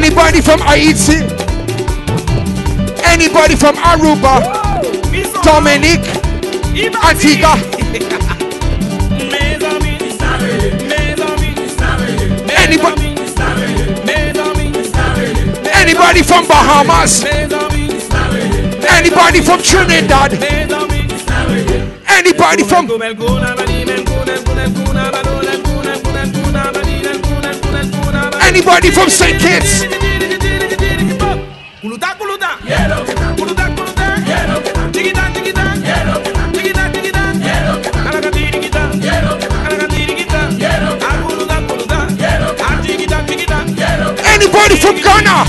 Anybody from Haiti? Anybody from Aruba? Dominic? Antigua? Anybody? Anybody from Bahamas? Anybody from Trinidad? Anybody from Anybody from St. Kitts? Anybody from Ghana?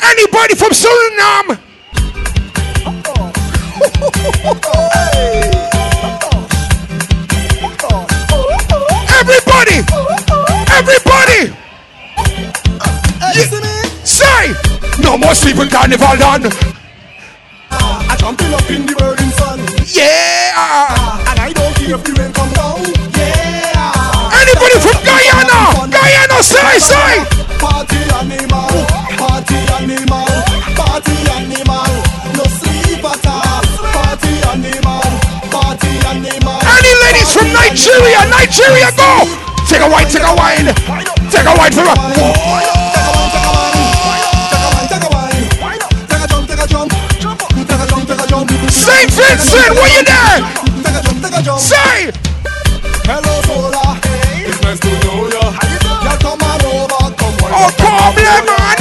Anybody from Suriname? More sleeping carnival done! I jumping up in the burning sun. Yeah! And I don't care if the rain come down. Yeah. Anybody from Guyana? Guyana, say, say! Party animal, party animal, party animal. No sleep at all. Party animal, party animal. Any ladies from Nigeria? Nigeria, go! Take a wine, take a wine! Take a wine for a. St. Vincent, were you there? Say! Hello, Sola. It's nice to know ya. You come on over, come on. Oh, come on, man!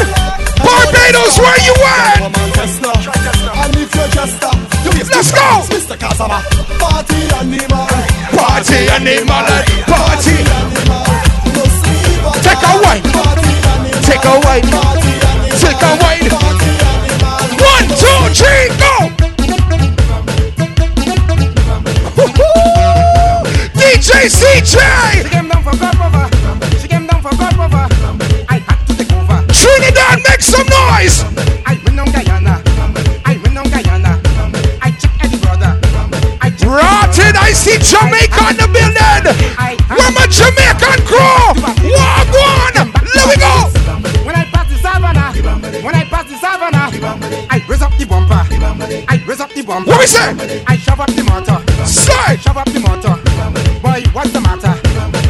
Barbados, where you at? Come on, Tesla. And if you're just a, you is Let's go! Mr. Casaba. Party animal. Party animal, party! animal. Take a wine. Take a wine. DJ CJ! came down for Godmother. She came down for Godmother. I had to take over. Trinidad, make some noise! I went on Guyana. I went on Guyana. I check Eddie brother. I Rotten, I see Jamaica in the building! Where my Jamaican crew? Walk one! Let me go! When I pass the savannah, when I pass the savannah, I raise up the bumper. I raise up the bumper. What we say? I shove up the motor. Say! Shove up the motor. What's the matter?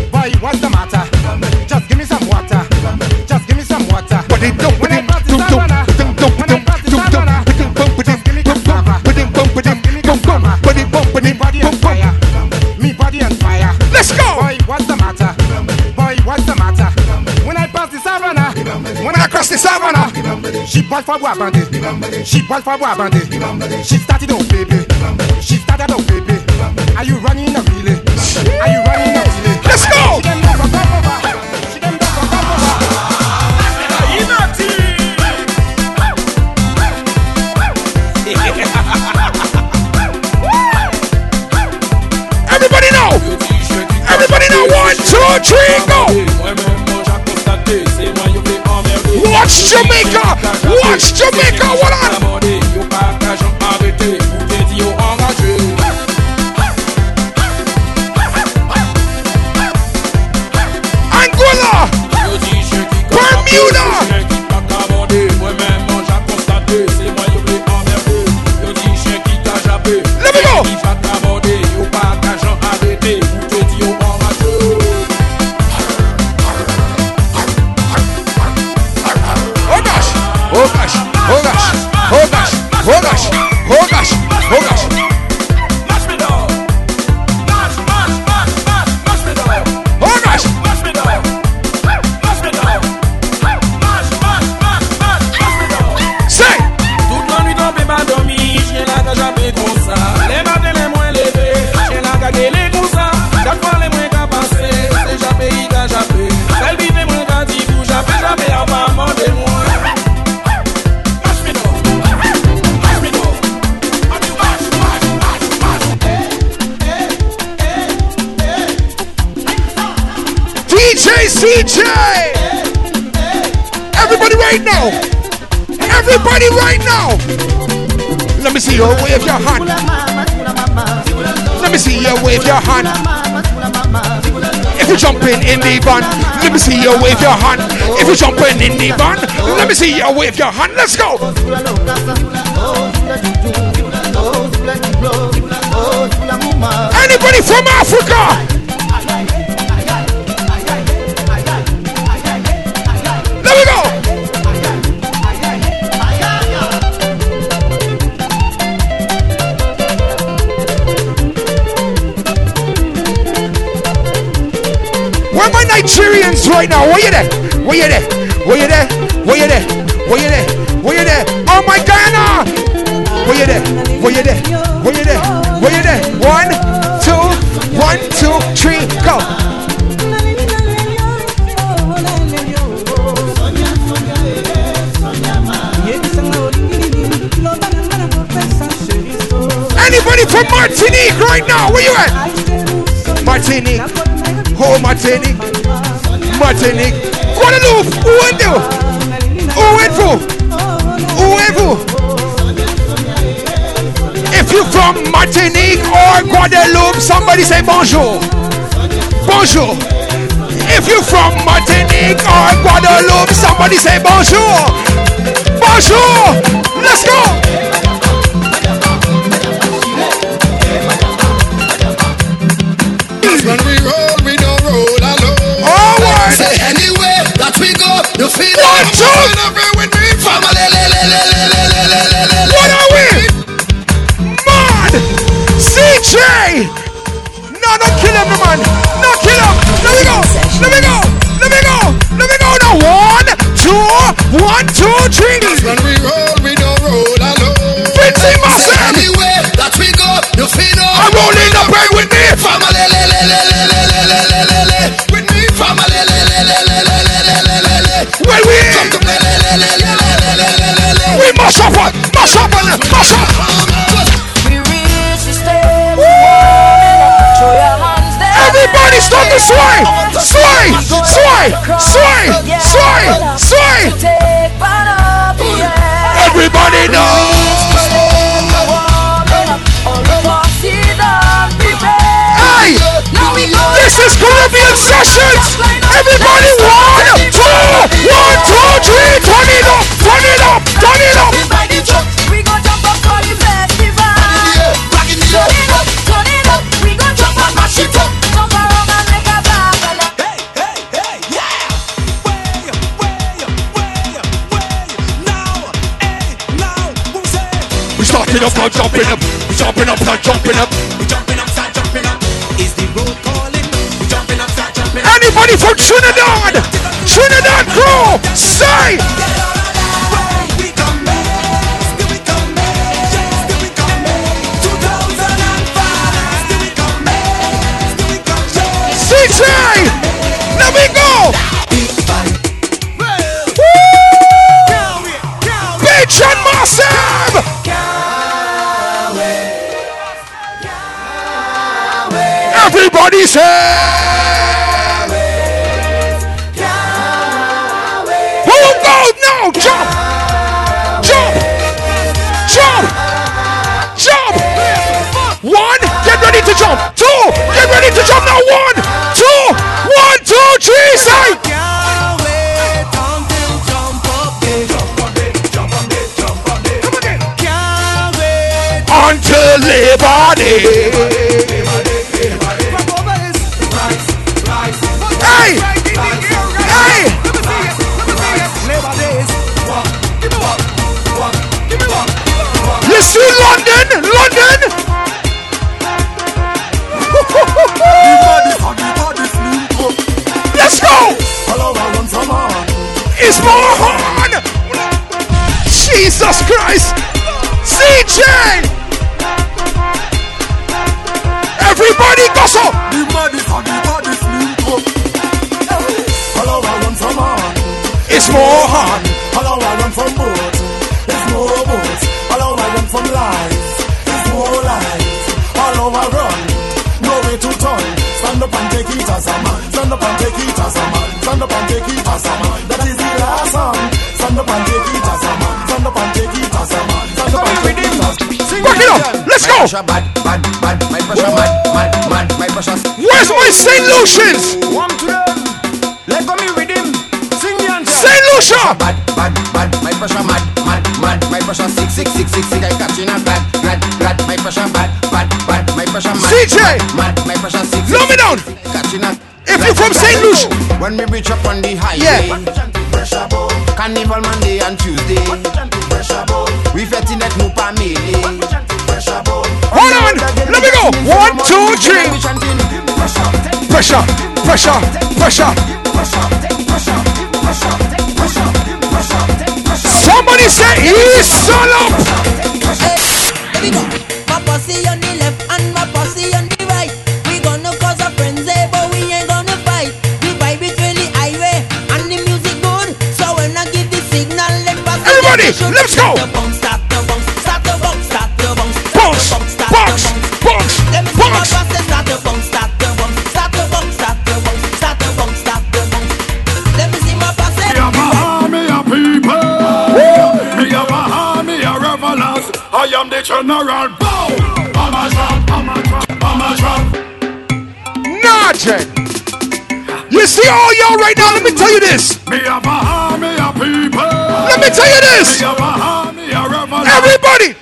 Boy, what's the matter? Just give me some water. Just give me some water. But it don't When I pass the savannah, when I pass the savannah, just give me cassava. Just give me cassava. Me body on fire. Me body on fire. Let's go! Boy, what's the matter? Boy, what's the matter? When I pass the savannah, When I cross the savannah, she bought for bois bandit. She bought for bois bandit. She started oh baby. She started oh baby. Are you running a Jamaica! Watch Jamaica! What on? Wave your hand. Let me see you wave your hand. If you're jumping in the van, let me see you wave your hand. If you're jumping in the van, let me see you wave your hand. Let's go. Anybody from Africa? Nigerians right now? Where you there? Where you there? Where you there? Where you there? Where you there? Where you there? Oh my Ghana! Where you there? Where you there? Where you there? Where you there? One, two, one, two, three, go. Anybody from Martinique right now? Where you at? Martinique. Oh, Martinique. Martinique. Guadeloupe. Où êtes-vous? If you're from Martinique or Guadeloupe, somebody say bonjour. Bonjour. If you're from Martinique or Guadeloupe, somebody say bonjour. Bonjour. Let's go. You feel One, two. Family. What are we? Mad. CJ. No, don't kill him, man. No, kill him. Let me go. Let me go. Let me go. Let me go. No, one, two, one, two, three. When we roll, we don't roll alone. Pretty massive. Anywhere that we go, you feel no. I'm rolling the bread with me. Family. Mash up one, mash up one, mash up. Everybody start to sway, sway, sway, sway, sway, sway. Everybody know. Hey, this is Caribbean sessions. Everybody, one, two, one, two, three it up, turn it up. We gon' jump up for the festival. Turn it up, turn it up. We gon' jump up, mash it up. Jump around and make a babala. Hey, hey, hey, yeah. Way way way way. Now, now, we say. We jumping up. We jumping up, not jumping up. We jumping up, start jumping up. Is the road calling? We jumping up, start jumping up. Anybody from Trinidad? Trinidad crew, say. he said pressure bad, bad, bad. My pressure mad, mad, mad. My pressure. Where's my St. Lucians? One to them. Let go me with him. Sing the anthem. St. Lucia! Bad, bad, bad. My pressure mad, mad, mad. My pressure sick, sick, sick, sick, sick. I catch in a glad, glad, glad. My pressure bad, bad, bad. My pressure mad, CJ! mad, mad. My pressure sick, sick, Slow me down. sick. Catch in a If you're from. St. Lucia. When we reach up on the highway, Yeah. Carnival Monday and Tuesday. Go. One, two, three. Pressure, pressure, pressure. Somebody say he's all y'all right now, let me tell you this. Me have a army of people. Let me tell you this. have a army of revelers. Everybody,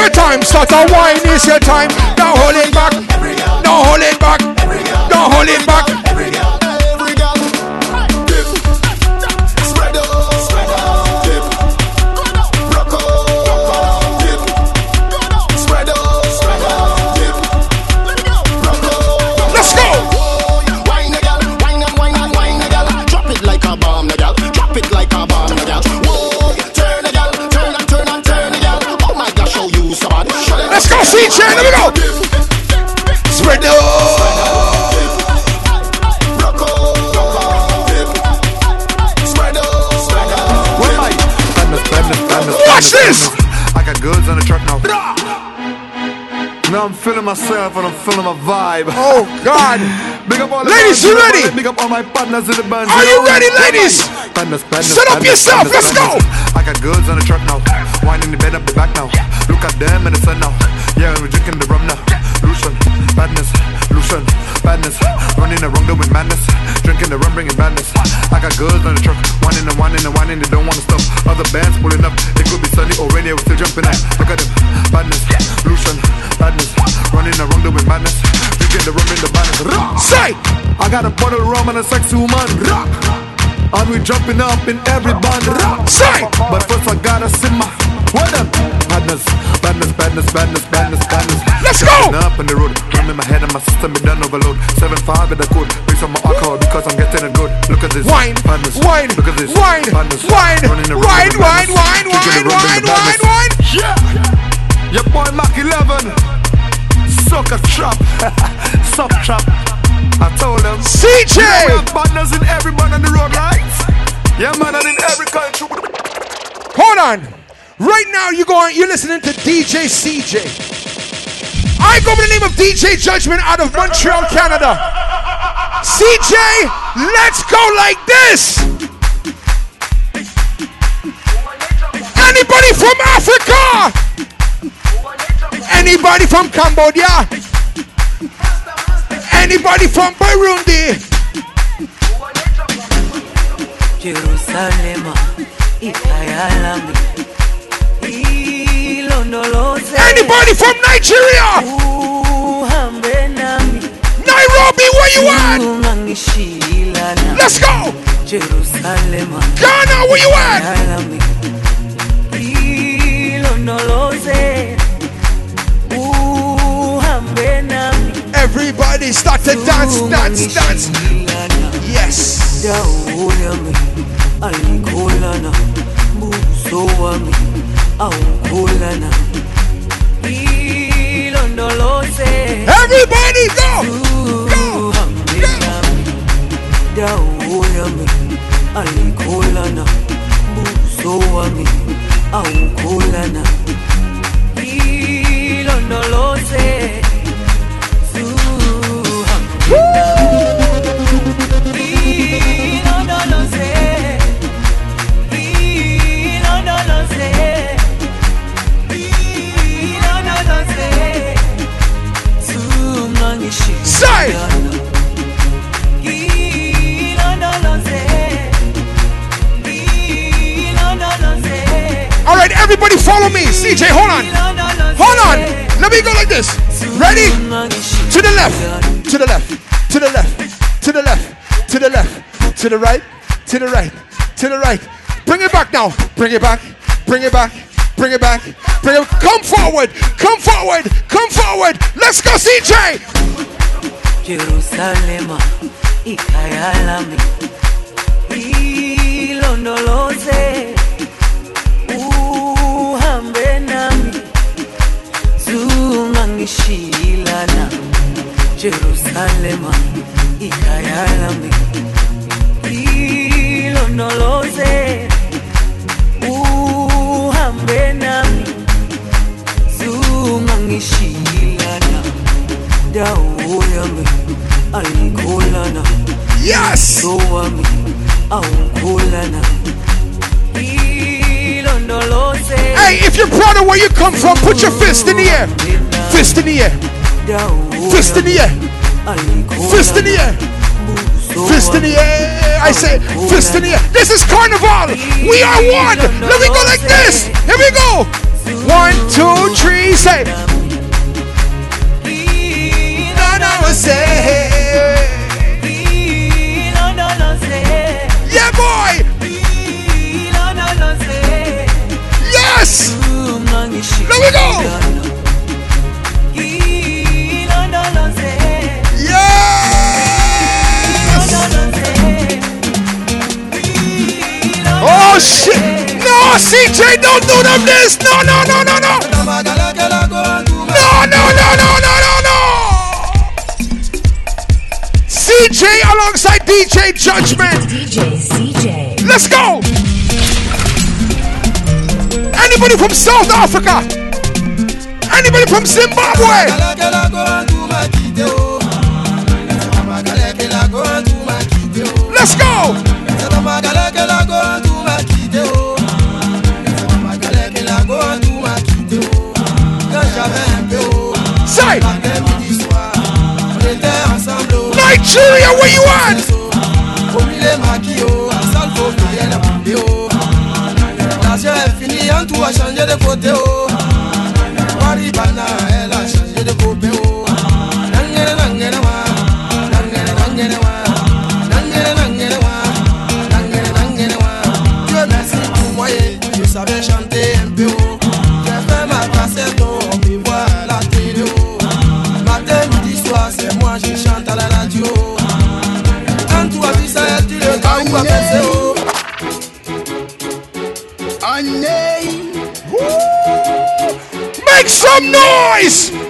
your time. Start to wine. It's your time. Don't hold it back. Don't hold it back. Don't hold it back. Feeling myself and I'm feeling my vibe. Oh God. Big up all the Ladies, you ready? Big up all my partners in the band. Are you ready, ladies? Badness, badness, Set up yourself, let's go. I got goods on the truck now. Winding the bed up the back now. Look at them in the sun now. Yeah, we're drinking the rum now. Lucian, badness, Lucian, badness. Running around doing madness. Drinking the rum, bringing badness. I got goods on the truck. Winding and winding and winding. They don't want to stop. Other bands pulling up. It could be sunny or rainy. We're still jumping out. Look at them. Say. I got a bottle of rum and a sexy woman. Rock. And we jumping up in every band. Rock. Say. But first I gotta simmer. What up? Badness, badness, badness, badness, badness, badness. Let's go. Up in the road. Rum in my head and my system be done overload. Seven five in the code. On my alcohol because I'm getting it good. Look at this. Wine, Badness. wine, Look at this. wine, Badness. wine, Running the room wine, wine, wine, wine, the rum with wine, wine, badness. wine. Yeah. Your boy Mac 11. Sucker trap. Suck trap. I told them. CJ. Partners in every man on the road, right? Yeah, man, and in every country. Hold on. Right now, you're going. You're listening to DJ CJ. I go by the name of DJ Judgement out of Montreal, Canada. CJ, let's go like this. Anybody from Africa? Anybody from Cambodia? Anybody from Burundi? Ikayalami Anybody from Nigeria? Nairobi, where you at? Let's go. Jerusalema Ghana, where you at? uhambe nami start to dance, dance, dance. Yes. Everybody go. awukholana ilondoloze Say. All right, everybody follow me. CJ, hold on. Hold on. Let me go like this. Ready? To the left. To the left. To the left. To the left. To the left. To the right. To the right. To the right. Bring it back now. Bring it back. Bring it back. Bring it back. Bring it. Come forward. Come forward. Come forward. Let's go, CJ. Jerusalema ikhaya lami ilondoloze uhambe nami zungangishilana Jerusalema ikhaya lami ilondoloze uhambe nami ayikholana Yes. so wami awukholana ilondoloze Hey, if you're proud of where you come from, put your fist in the air. Fist in the air. Fist in the air. Fist in the air. Fist in the air. I say fist in the air. This is carnival. We are one. Let me go like this. Here we go. One, two, three, say. Yeah, boy. Yes. Let me go. Yes. Oh shit. No, CJ, don't do them this. No, no, no, no, no. No, DJ Judgement. DJ CJ. Let's go. Anybody from South Africa? Anybody from Zimbabwe? Let's go. Nigeria, where you at? Changé de côté, oh. Waribana, elle a changé de côté, oh. Make some noise.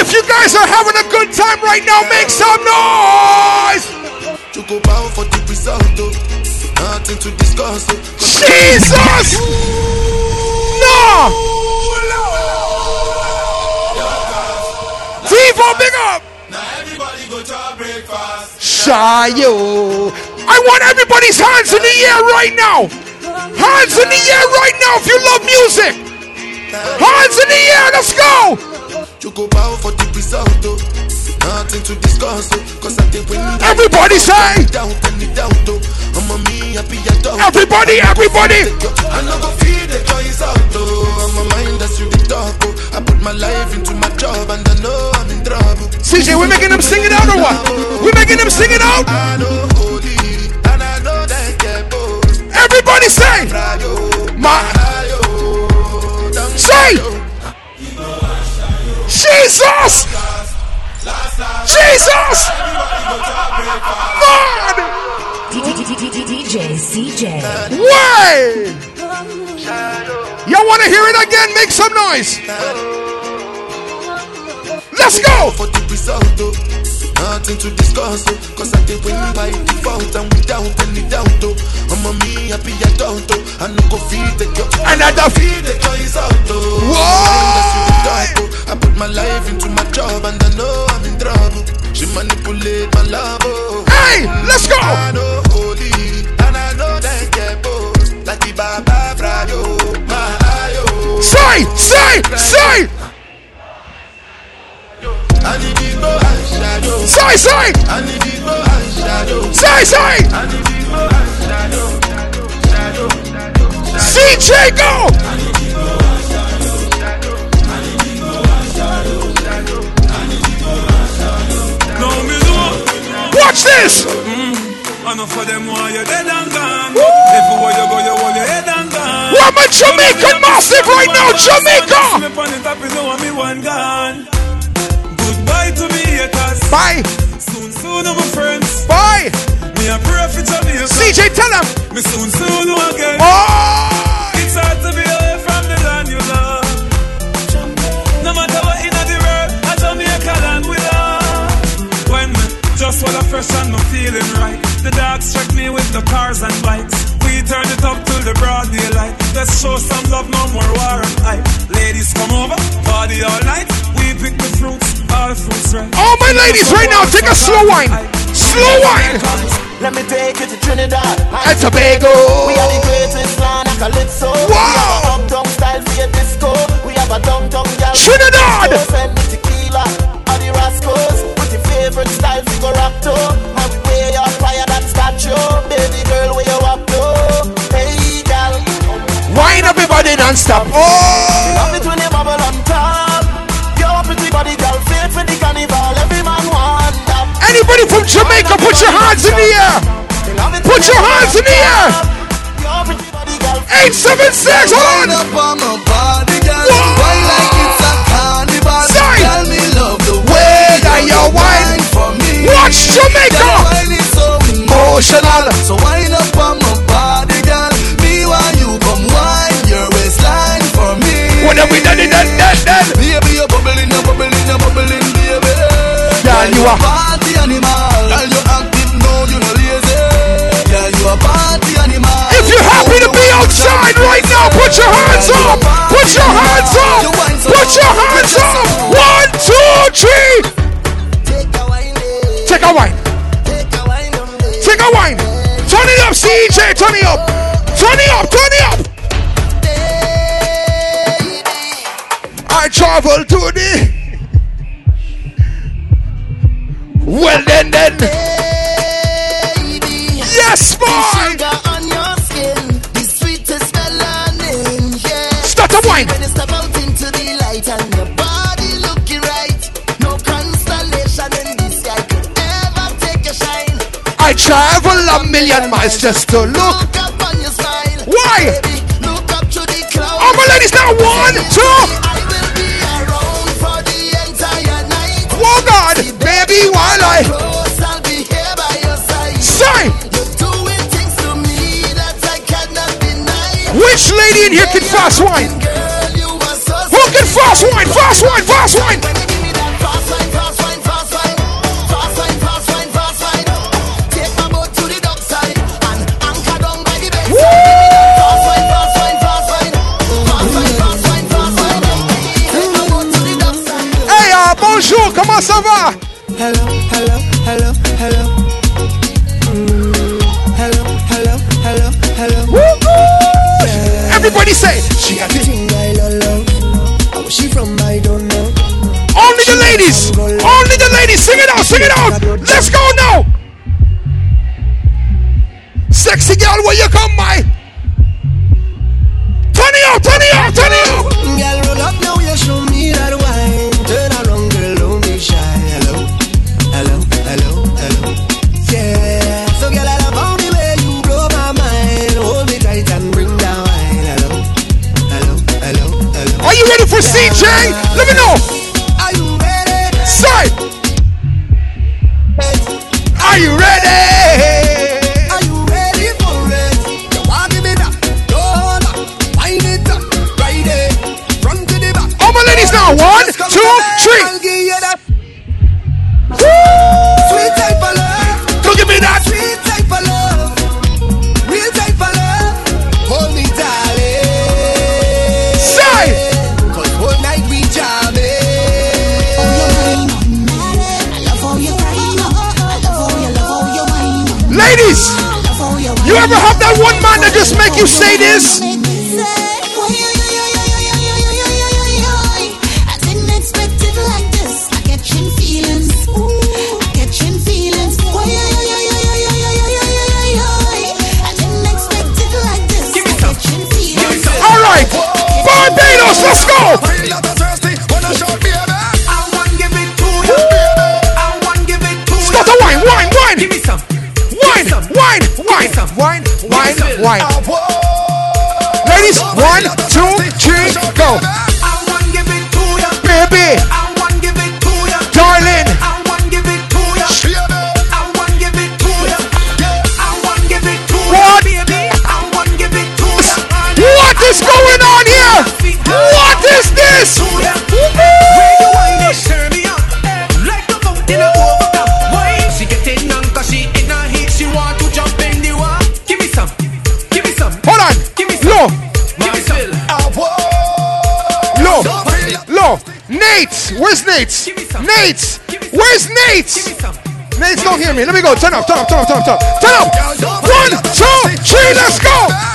if you guys are having a good time right now, make some noise. Choco bow for the result, oh. Nothing to discuss. Oh. Jesus! No! Tivo, big up! Everybody go to breakfast. Shayo. I want everybody's hands in the air right now. Hands in the air right now if you love music. Hands in the air, let's go. Choco bow for the result. oh. Nothing to discuss. oh. Cause I think when Everybody say. doubt any doubt. oh. I'm a me happy I doubt. Everybody, everybody. I no go feed the choice out. Oh. I'm a mind that's you talk. Oh. I put my life into my job and I know I'm in trouble. CJ, we're making them sing it out or what? We're making them sing it out. I know holy and I know get both. Everybody say. My. Say. Jesus. Jesus. God. DJ CJ. Way. Y'all want to hear it again? Make some noise. Let's go. For the result, oh. Nothing to discuss, oh. Cause I did win by default and without any doubt, oh. I'm a me happy I doubt, oh. I no go feed the girl. And I don't feed the choice out, oh. Whoa. That's you the talk, oh. I put my life into my job and I know I'm in trouble. She manipulate my love, oh. Hey, let's go. I know holy and I know they get both. Like the Baba Frayo, my ayo. Oh. Say, say, say. I need to go. Say, say. I need to go and shadow. Say, say. I need to go and shadow. Shadow, shadow, CJ, go. No, me know. Watch this. Mm. Enough for them why you dead and gone. Everywhere you go, you hold your head and gone. Well, I'm a Jamaican massive right now, Jamaica. Haters. Bye. Soon, soon, my friends. Bye. Me a pray for Jamaica. CJ, tell him. Me soon, soon again. Oh. It's hard to be away from the land you love. No matter what in the world, a Jamaica land we love. When just while I fresh and me feeling right, the dogs check me with the cars and bikes. We turn it up till the broad daylight. Let's show some love, no more war and hype. Ladies come over, party all night. We pick the fruits, all fruits right. All my ladies right now, take a slow wine. Slow wine. Let me take you to Trinidad And Tobago. We are the greatest land of Calypso. Wow. We have a uptown style for your disco. We have a downtown gal. Trinidad. Send me tequila or the Rascals. With your favorite style for go rock to. And we wear your fire that statue. Baby girl, where you up to? Hey, gal. Wine everybody non-stop. We Oh. love it when you bubble on top. Your pretty body, gal, fit for the carnival. Every man want that. Anybody from Jamaica, put your hands in the air. Put your hands in the air. 876 on. up on my body, girl. Whoa. Million miles just to look. Why? All my ladies now. One, two. Oh God, baby, while I deny. which lady in here can fast wine? Who can fast wine? Fast wine, fast wine. Va, ça va. Hello, hello, hello, hello. Mm, hello, hello, hello, hello. Yeah. Everybody say, She got the thing I love, love. Where she from, I don't know. only the ladies, only the ladies. Sing it out, sing it out. Let's go now. Sexy girl, where you come by? Just make you say this? Where's Nate? Nate, don't hear me. Let me go. Turn up, turn up, turn up, turn up, turn up. Turn up. One, two, three, let's go.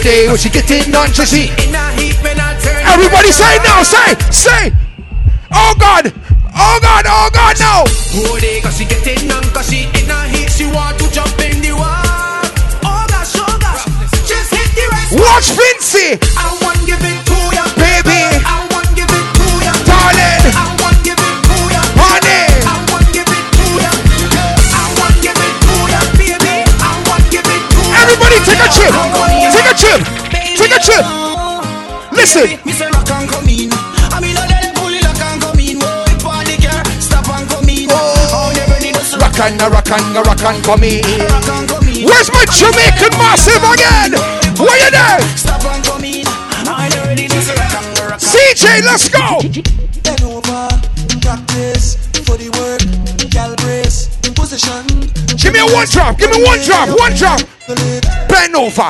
Day was she getting on to see. In a heat when I turn Everybody say now, say, say. Oh God, oh God, oh God, no. Oh, they cause she getting on cause she in a heat She want to jump in the water Oh gosh, oh gosh Just hit the right spot. Watch Vincy, Listen, Me say rock and come in I mean, I let pull it and come in Oh, if party stop and come in Oh, never need us rock and rock and rock and come in. rock and come in Where's my Jamaican massive again? Where you there? Stop and come in. I already just rock and rock. CJ, let's go. Bend over, practice for the work. Gal brace, position. Give me a one drop, give me one drop, one drop. Bend over,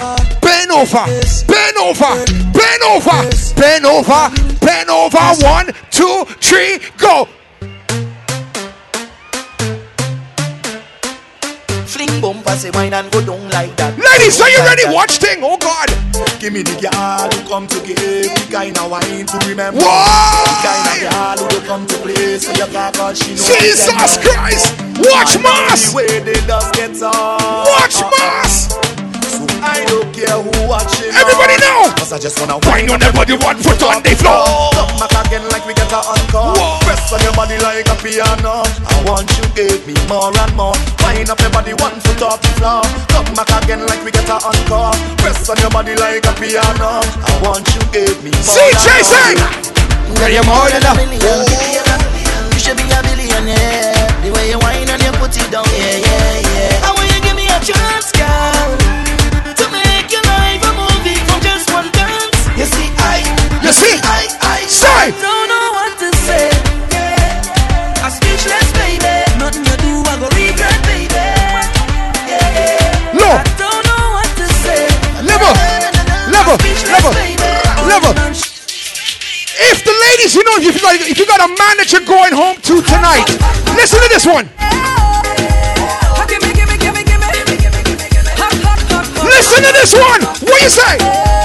over, bend over, bend over, bend over, bend over. One, two, three, go. Fling bumper, say wine and go down like that. Ladies, are you ready? Watch thing. Oh God. Give me the girl who come to give the kind of wine to remember. Why? The kind of girl who come to play so you can cause she know. Jesus Christ. Watch Mass. The way they just get on. Watch Mass. So I don't care who watching. Everybody know. Cause I just wanna Wine on everybody, one foot on the floor. Come back again like we get a encore. Whoa. Press on your body like a piano. I want you give me more and more. Wind up your body one foot off the floor. Come back again like we get a encore. Press on your body like a piano. I want you give me more CJ, and more. say. Girl, you're more than a. You should be a billionaire. The way you whine and you put it down, yeah, yeah, yeah. How will you give me a chance, girl? See? I, I, Say. don't know what to say. I'm speechless, baby. Nothing you do, I go regret, baby. Yeah. Look. I don't know what to say. Level. Level. Level. Level. If the ladies, you know, if you got, if you got a man that you're going home to tonight, listen to this one. Listen to this one. What you say?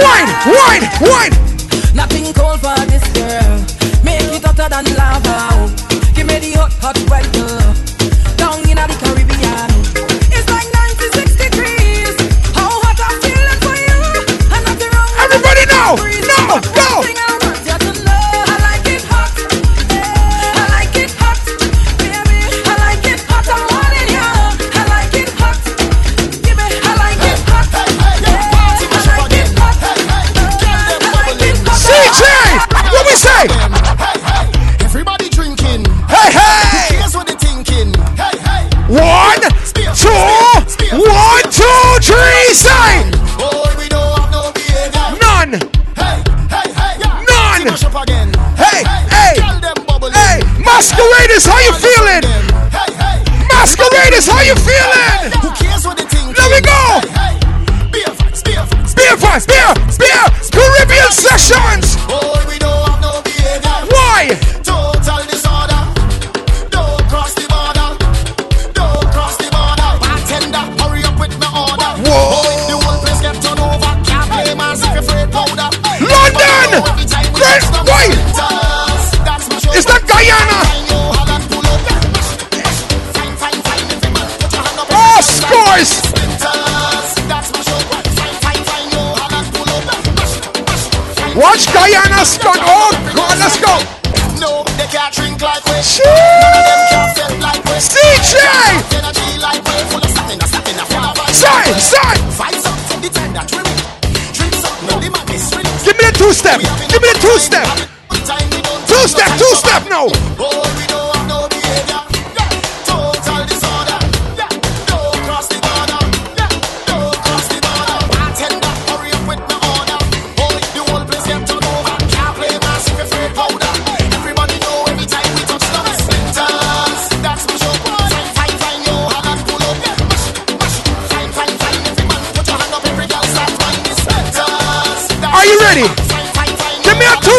Wine, wine, wine. Nothing cold for this girl. Make it hotter than lava. Give me the hot, hot weather. We say? Everybody drinking. Hey, hey. Here's what they thinking. Hey, hey. One, two, one, two, three, say. Oh, we don't have no behavior. None. Hey, hey, hey. None. Mash up again. Hey, hey, Tell them bubbling. hey. Masqueraders, how you feeling? Hey, hey. Masqueraders, how you feeling? Who cares what they think? Let me go. Hey, hey. Beer fights, beer fights. Beer fans, beer, Guyana stunt. Oh, God, let's go. No, they can't drink like we. Shit. None of them can't feel like we. CJ. Energy like we. Full of stamina, stamina, fire. Side, side. Fight up from the time that we win. Drink some, no, the man is ready. Give me the two step. Give me the two step. Time we don't Two step, two step now.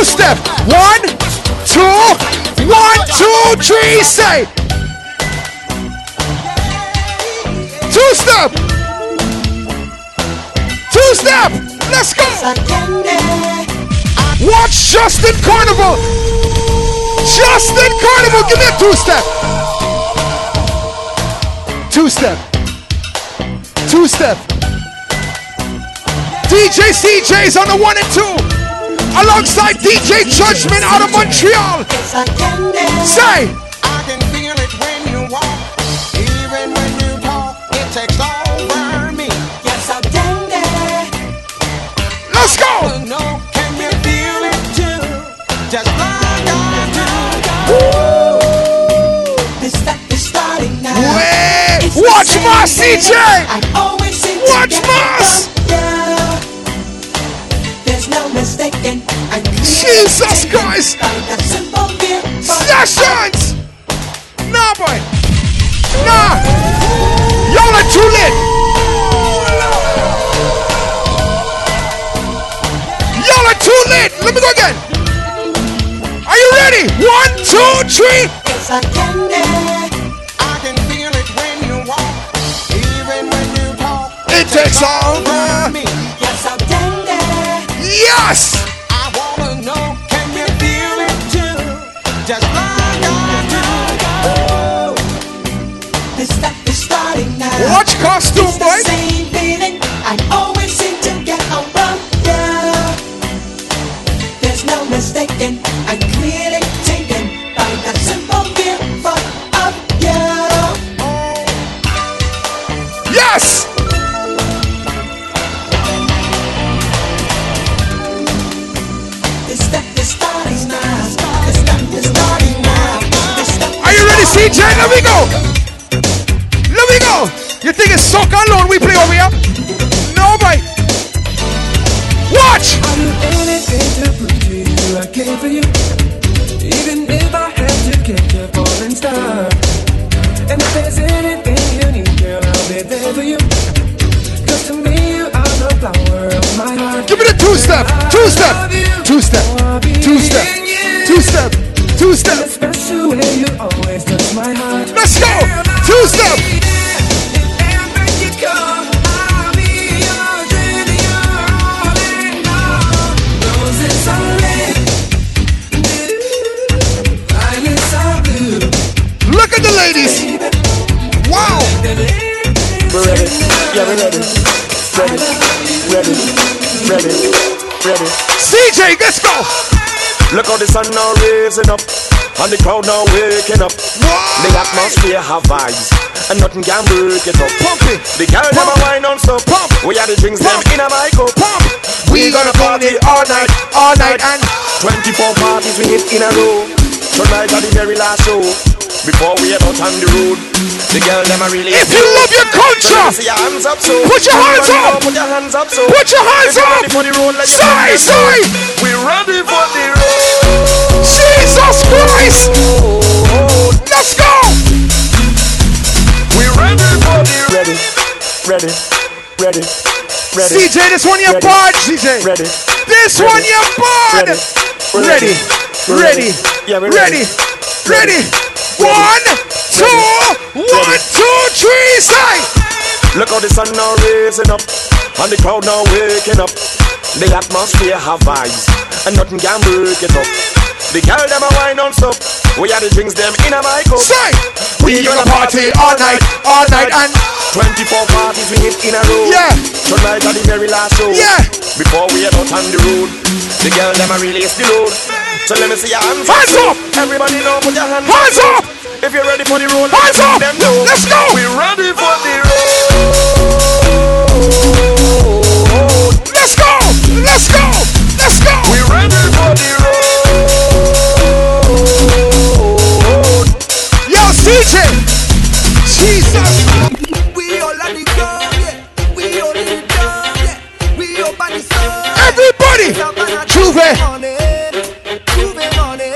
Two step. One, two, one, two, three, say. Two step. Two step. Let's go. Watch Justin Carnival. Justin Carnival. Give me a two step. Two step. Two step. DJ CJ's on the one and two. Alongside DJ Judgement out of Montreal. Say. I can feel it when you walk, even when you talk. It takes over me. Yes, I can. Let's go. No, can you feel it too? Just like I do. This stuff is starting now. Way. Watch my CJ. I always seem to Watch get Jesus Christ. By the simple fear for Sessions. Nah, boy. Nah. Y'all are too lit. Y'all are too lit. Let me go again. Are you ready? One, two, three. It's a candy. I can feel it when you walk, even when you talk. It takes over. me. Yes, I'm there. Yes, Costume, boy. Same feeling I always seem to get around you. There's no mistaking, I'm clearly taken by the simple gift of you. Yes! Are you ready, CJ? Let me go. Let me go. You think it's soca alone we play over here? No, boy. Watch. I'll do anything to prove to you I care for you. Even if I have to catch a falling star. And if there's anything you need, girl, I'll be there for you. Cause to me, you are the flower of my heart. Give me the two step. Two step. Two step. Two step. Two step. Two step. Special way you always touch my heart. Let's go. Two step. We're ready. Yeah, we're ready. Ready. Ready. Ready. Ready. CJ, let's go. Look how the sun now raising up. And the crowd now waking up. The atmosphere have vibes. And nothing can break it up. Pump it. The girl never wine on so pump. We are the drinks them in a mic up. Pump. We gonna party all night, all night and 24 parties we hit in a row. Tonight are the very last show. Before we head out on the road. The girl them are really If you love your culture, so let me see your hands up so Put your hands up. Put your hands up so Put your hands up. ready for the road, let your Sorry, sorry. We ready for the road. Jesus Christ. Let's go. We ready for the ready, ready, ready, ready. CJ, this one your Ready. bud. CJ. Ready. This Ready. one your bud. Ready. Ready. We're Ready. Yeah, we're Ready. ready. Ready. One, two, one, two, three, say. Look how the sun now raising up, and the crowd now waking up. The atmosphere have vibes, and nothing can break it up. The girl them a wine on stop. We are the drinks them in a mic up. Say, we gonna party all night, all night, and 24 parties we hit in a row. Yeah. Tonight are the very last show. Yeah. Before we head out on the road, the girl them a release the load. So let me see your hands. Hands up. Everybody know put your hands, Hands up. If you're ready for the road, Hands up. them know. Let's go. We're ready for the road. let's go, let's go, let's go. We're ready for the road. Yo, CJ. Jesus. Everybody. J'ouvert. J'ouvert morning.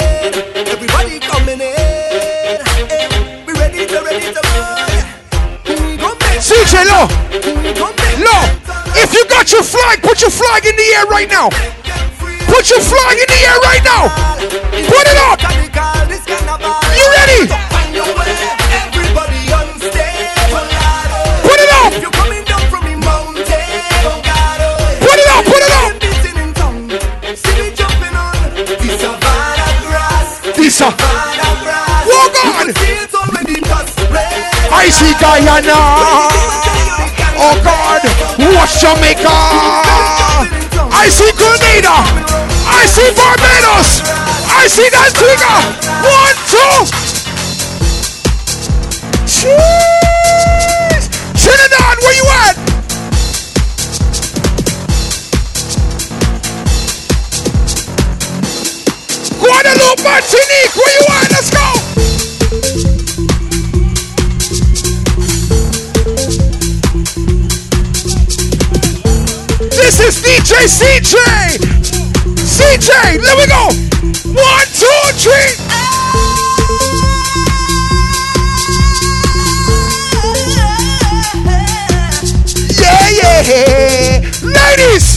Everybody coming in. Eh, We ready to ready to go, yeah. We gon' make CJ, low, we gon' make low. If you got your flag, put your flag in the air right now. Put your flag in the air right now. Put it up. You ready? Disa. Oh, God. I see Guyana. Oh God, watch Jamaica. I see Grenada. I see Barbados. I see Antigua. One, two. Jeez. Martinique, where you at? Let's go. This is DJ CJ. CJ, let me go. One, two, three. Yeah, yeah. Ladies.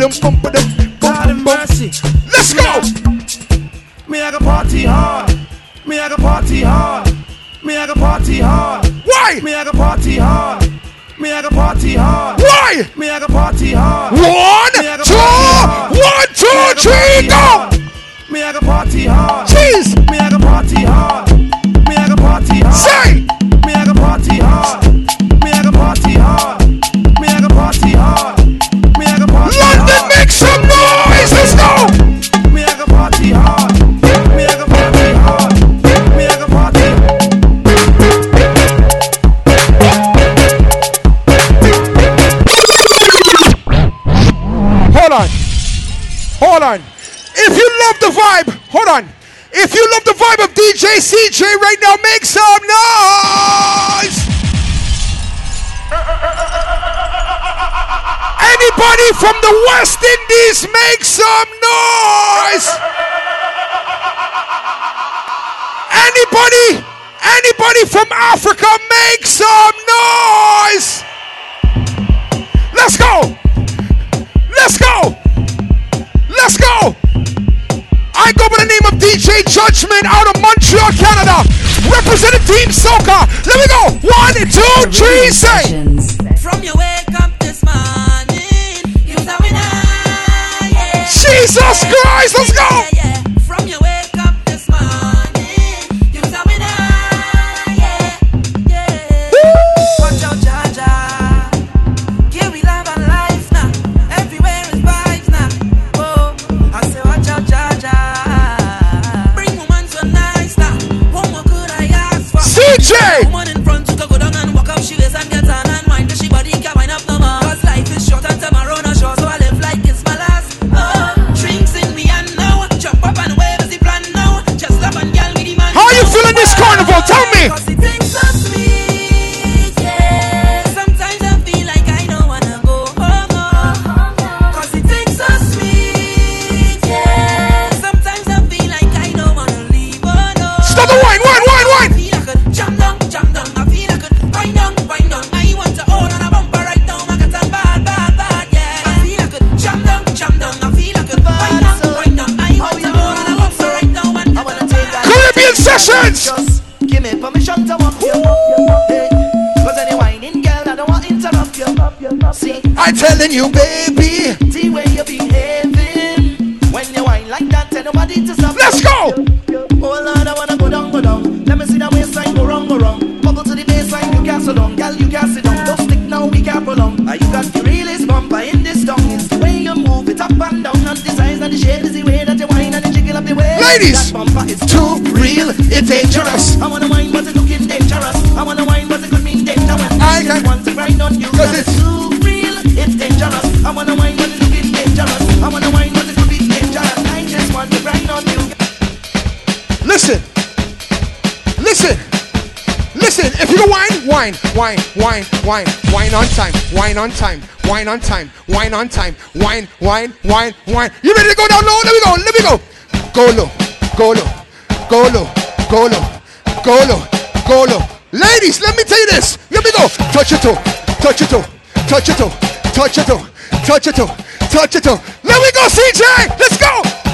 them, pump them, pump God them, mercy. Let's me go. I, me I go party hard. Me I go party hard. Me I go party hard. Why? Me I go party hard. Me I go party hard. Why? Me I go party hard. One, two, one, two, three, go. Me I go party hard. Cheese. from the West Indies, make some noise. Anybody, anybody from Africa, make some noise. Let's go. Let's go. Let's go. I go by the name of DJ Judgement out of Montreal, Canada. Representing Team Soca. Let me go. One, two, three, say. From your way. Jesus Christ, let's go! I'm you, baby. the way you behaving. When you whine like that, tell nobody to stop. Let's go! Oh Lord, I wanna go down, go down. Let me see that waistline go wrong, go wrong. Bubble to the baseline, you can't sit down. Girl, you can't sit down. Don't stick now, we can't prolong. Ah, you got the realest bumper in this song. It's the way you move it up and down. Not the size, not the shape, is the way that you whine and you jiggle up the way. Ladies, that bumper is too real, it's dangerous. Wine, wine, wine, wine, wine, on time, wine on time, wine on time, wine on time, wine, wine, wine, wine. You ready to go down low? Let me go. Let me go. Go low. Go low. Go low. Go low. Go low. Go low. Ladies, let me tell you this. Let me go. Touch your toe. Touch your toe. Touch your toe. Touch your toe. Touch your toe. Touch your toe. Let me go, CJ. Let's go.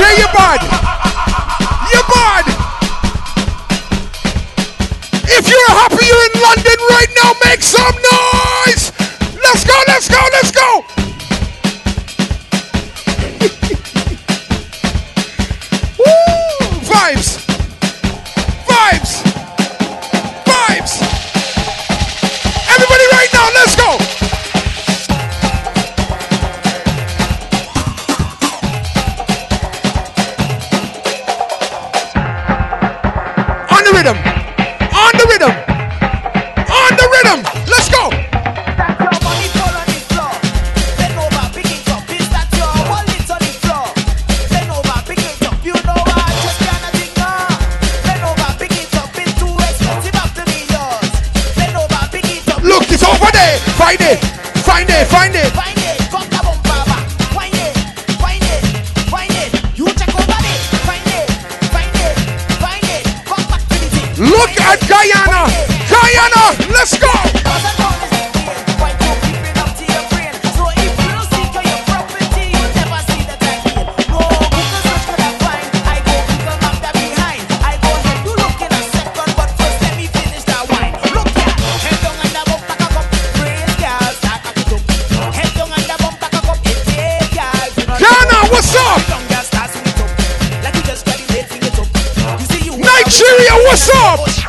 CJ, you're bad. You're bad. If you're happy you're in London right now, make some noise. Let's go. Let's go. Let's go. What's up?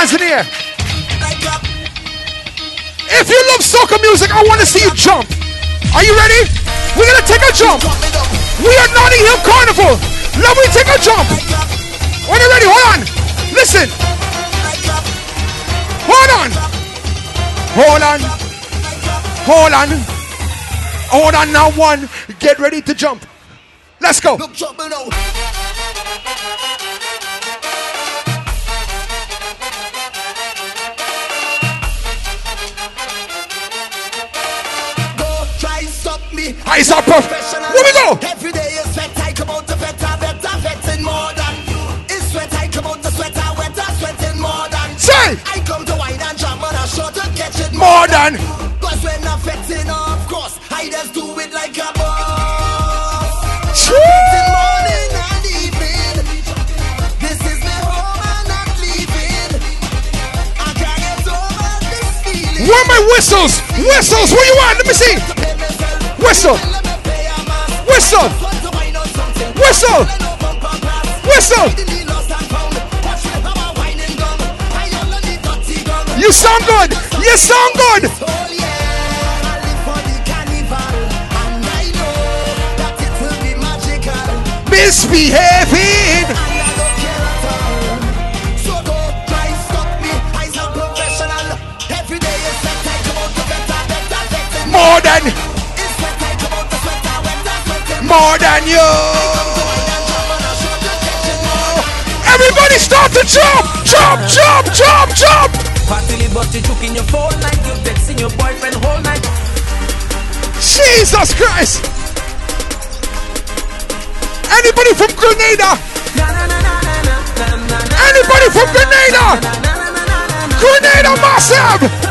Hands in the air. If you love soca music, I want to see you jump. Are you ready? We're gonna take a jump. We are Notting Hill Carnival. Let me take a jump. When you ready, hold on. Listen. Hold on. Hold on. Hold on. Hold on now, one. Get ready to jump. Let's go. Whistles? Whistles, where you at? Let me see. Whistle. Whistle. Whistle. Whistle. You sound good. You sound good. Misbehaving. Than. More than you. Everybody start to jump, jump, jump, jump, jump. Party but you took in your phone like you texting your boyfriend whole night. Jesus Christ. Anybody from Grenada? Anybody from Grenada? Grenada massive.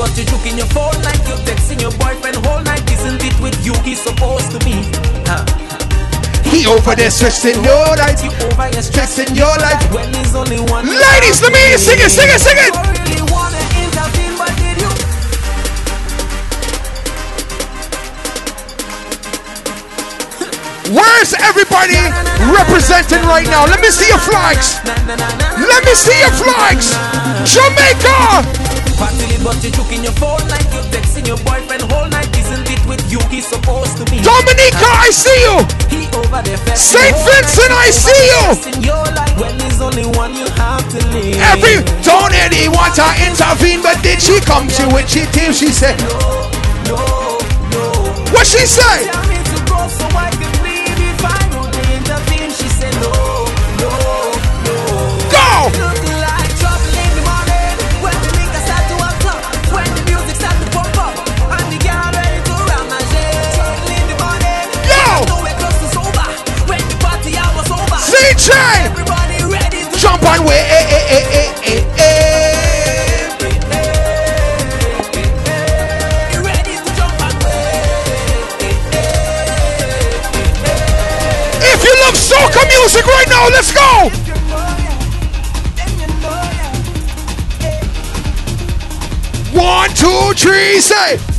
But you in your phone like you texting your boyfriend whole night. Isn't it with you he's supposed to be? Huh. He over there stressing your life. You over here Stressing your life. when there's only one. Ladies, let me sing it, sing it, sing it. Really wanna intervene, but did you? Where's everybody representing right now? Let me see your flags. Let me see your flags. Jamaica. Party but you in your phone like you texting your boyfriend whole night. Isn't it with you he's supposed to be? Dominica, I see you. He over there St. Vincent, I see you. When there's only one you have to live. Every don't anyone to intervene, but did she come to it? She did. She said, no, no. What she say? To Jump on way. Eh, eh, eh, eh, eh, eh. and If you love soca music right now, let's go. One, two, three, say.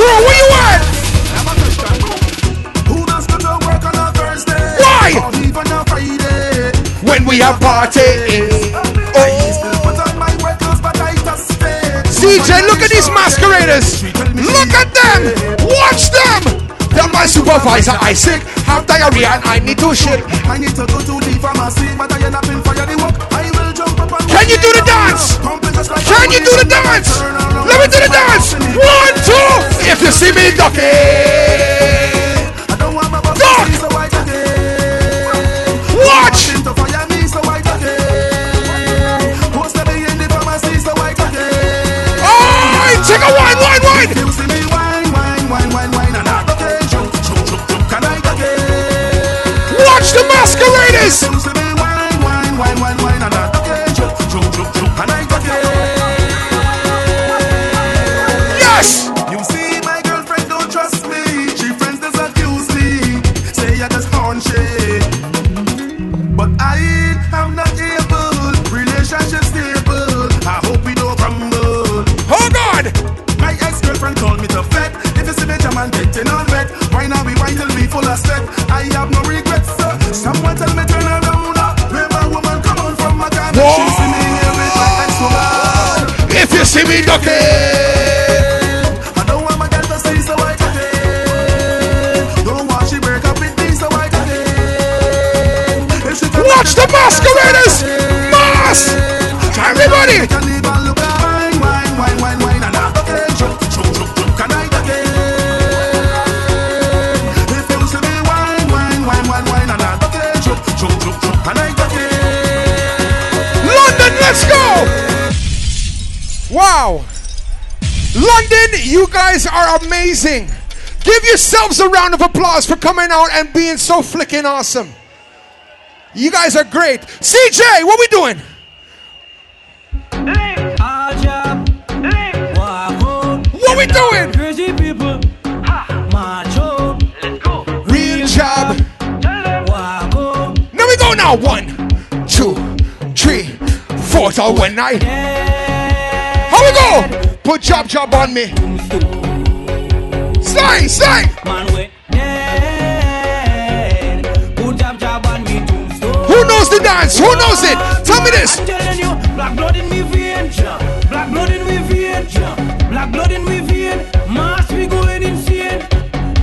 Crew? Where you at? Who does go to work on a Thursday? Why? Or even a Friday? When we have party. I still put on my wet but I just stay. CJ, look at these masqueraders. Look at them. Watch them. They're my supervisor. I sick, have diarrhea, and I need to shit. I need to go to the pharmacy, but I end up in fire the work. I will jump up and Can you do the dance? Can you do the dance? Let me do the dance. One, two. If you see me ducking, I don't want my boss Duck. to so white again. watch. To fire me so white again. Post me in the pharmacy so white again. Oh, take a wine, wine, wine. You see me wine, wine, wine, wine, wine, and I okay, jump, jump, jump, jump, can I again? Watch the masqueraders. Amazing. Give yourselves a round of applause for coming out and being so flicking awesome. You guys are great. CJ, what we doing? What we doing? Crazy people. Macho. Let's go. Real job. Now we go now. One, two, three, four. So when I. How we go? Put jab jab on me. Slide, slide. Man, we dead. Put jab jab on me tombstone. Who knows the dance? Who knows it? Tell me this. I'm telling you, black blood in me vein, black blood in me vein, black blood in me vein. Mass we going insane.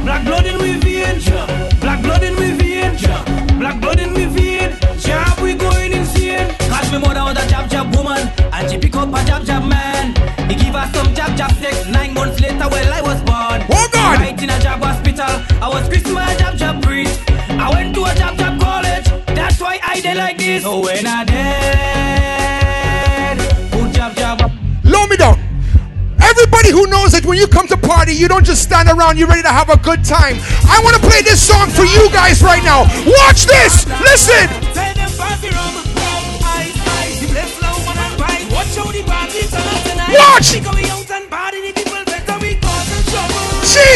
Black blood in me vein, black blood in me vein, black blood in me vein. Jab we going insane. Catch me mother was a jab jab woman, and she pick up a jab jab man. He give her some jab jab sex. Nine Oh! Right in a job hospital, I was a jab jab priest. I went to a job jab college. That's why I did like this. So when I dead, put jab jab. Low me down. Everybody who knows that when you come to party, you don't just stand around, you're ready to have a good time. I want to play this song for you guys right now. Watch this. Listen. Watch.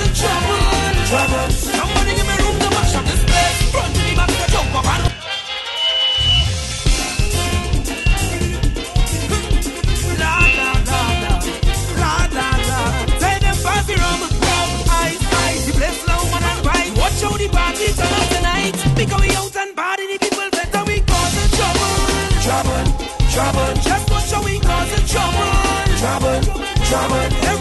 a trouble. Trouble, somebody give me room to mash up this place. Front to the back, up and. The party tonight. Out and party, better we causing trouble. Trouble, trouble. Just watch how we causing trouble. Trouble, trouble. Button.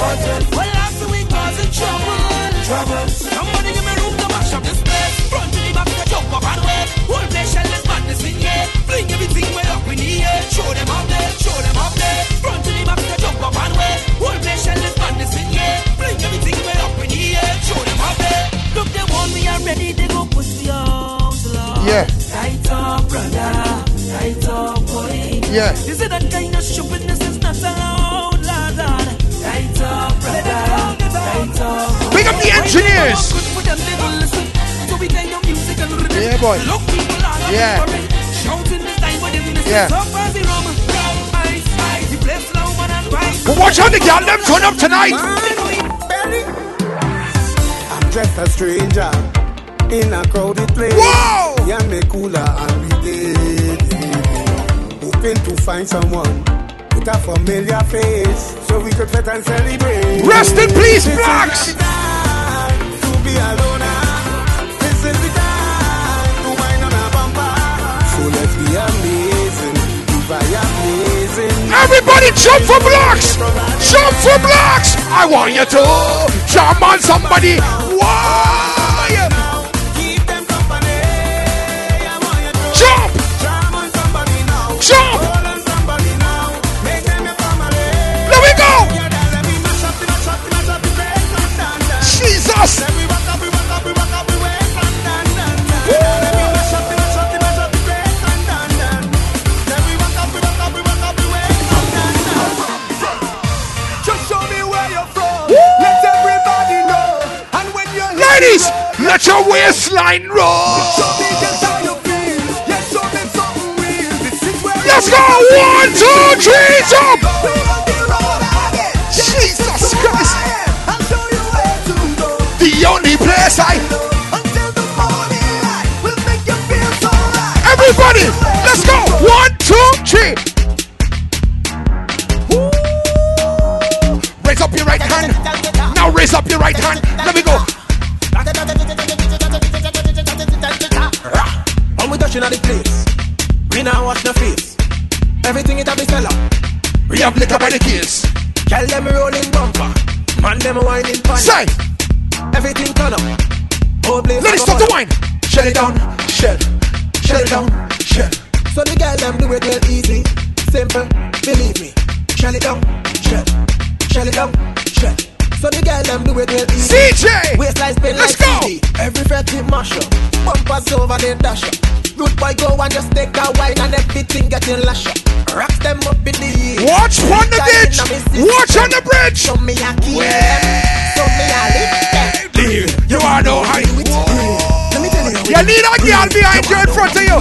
Button. Well, after we causing trouble. Trouble. Somebody give me room to mash up this place. Front to the back, to jump up and wait. Whole place shall let madness in here. Fling everything way up in the air. Show them up there, show them up there. Front to the back, to jump up and wait. Whole place shall let madness in here. Fling everything way up in the air. Show them up there. Look, they want me already. They go push the house, Lord. Yeah. Tight up, brother. Tight up, boy. Yeah. You say that kind of stupidness is not allowed, Big up the engineers. For them, they don't listen. So we kind of music and rhythm. Yeah, boy. Yeah. Shouting this time, but they listen. Yeah. So far, the rum, rum, ice, ice. The place low and right. But watch how the gal them turn up tonight. I'm just a stranger in a crowded place. Whoa! Yeah, me cooler and we did. Hoping to find someone with a familiar face so we could fit and celebrate. Rest in peace, Blacks. To be alone. This is the time to wind on a bumper. So let's be amazing. Be amazing. Everybody jump for blocks! Jump for blocks! I want you to jump on somebody. Why? Real. This is where you're from Let's go! One, two, three, jump! Go on the road again. Jesus Christ! I'll show you where to go. The only place I. Until the? Let's go. One, two, three. Ooh. Raise up your right hand. Now raise up your right hand. Let me go. When we touching at the place, we now wash the face. Everything it a be fella. We have liquor by the case. Tell them rolling bumper, man them whining pan. Say. Everything turn up. Oh, blaze Ladies, stop the wine. Shut it down. Shut. Shut it down. Shut. So the girl them do it real easy, simple. Believe me. Shut it down. Shut. Shut it down. Shut. So the girl them do it real easy. CJ! Waistline spin Let's like go! CD. Every fret we mash up. Bumpers over the dash up. Good boy go and just take a wine and everything getting lash up. Rocks them up in the. Watch on the ditch. Watch on the bridge. Show me a key. Show me a lift. Dear, you are no high. Let me tell you. You need a girl behind you in front of you.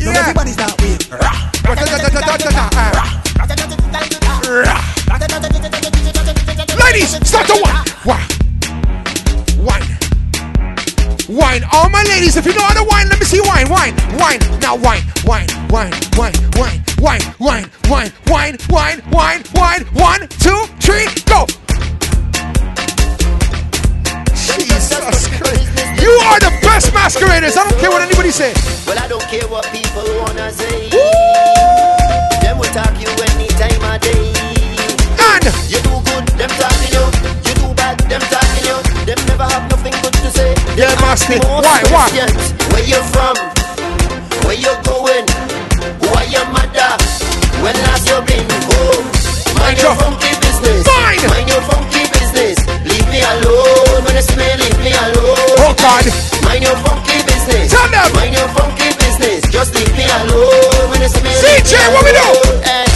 Yeah. Everybody's that. Ladies, start to wine. Wine. Wine. Wine. All my ladies, if you know how to wine, let me see wine. Wine. Wine. Now wine. Wine. Wine. Wine. Wine. Wine. Wine. Wine. Wine. Wine. Wine. Wine. One, two, three, go. You are the best masqueraders. I don't care what anybody says. Well, I don't care what people wanna say. Them will talk you any time of day. And you do good, them talking you. You do bad, them talking you. Them never have nothing good to say. Yeah, Master. Most Why? Why? Where you from? Where you going? Who are your mother? When last you been home? Mind your funky business. Fine. Mind your funky business. Leave me alone. When it's me, leave me alone. Oh God. Mind your funky business. Tell them. Mind your funky business. Just leave me alone. When it's me, CJ, what we do? alone. Eh.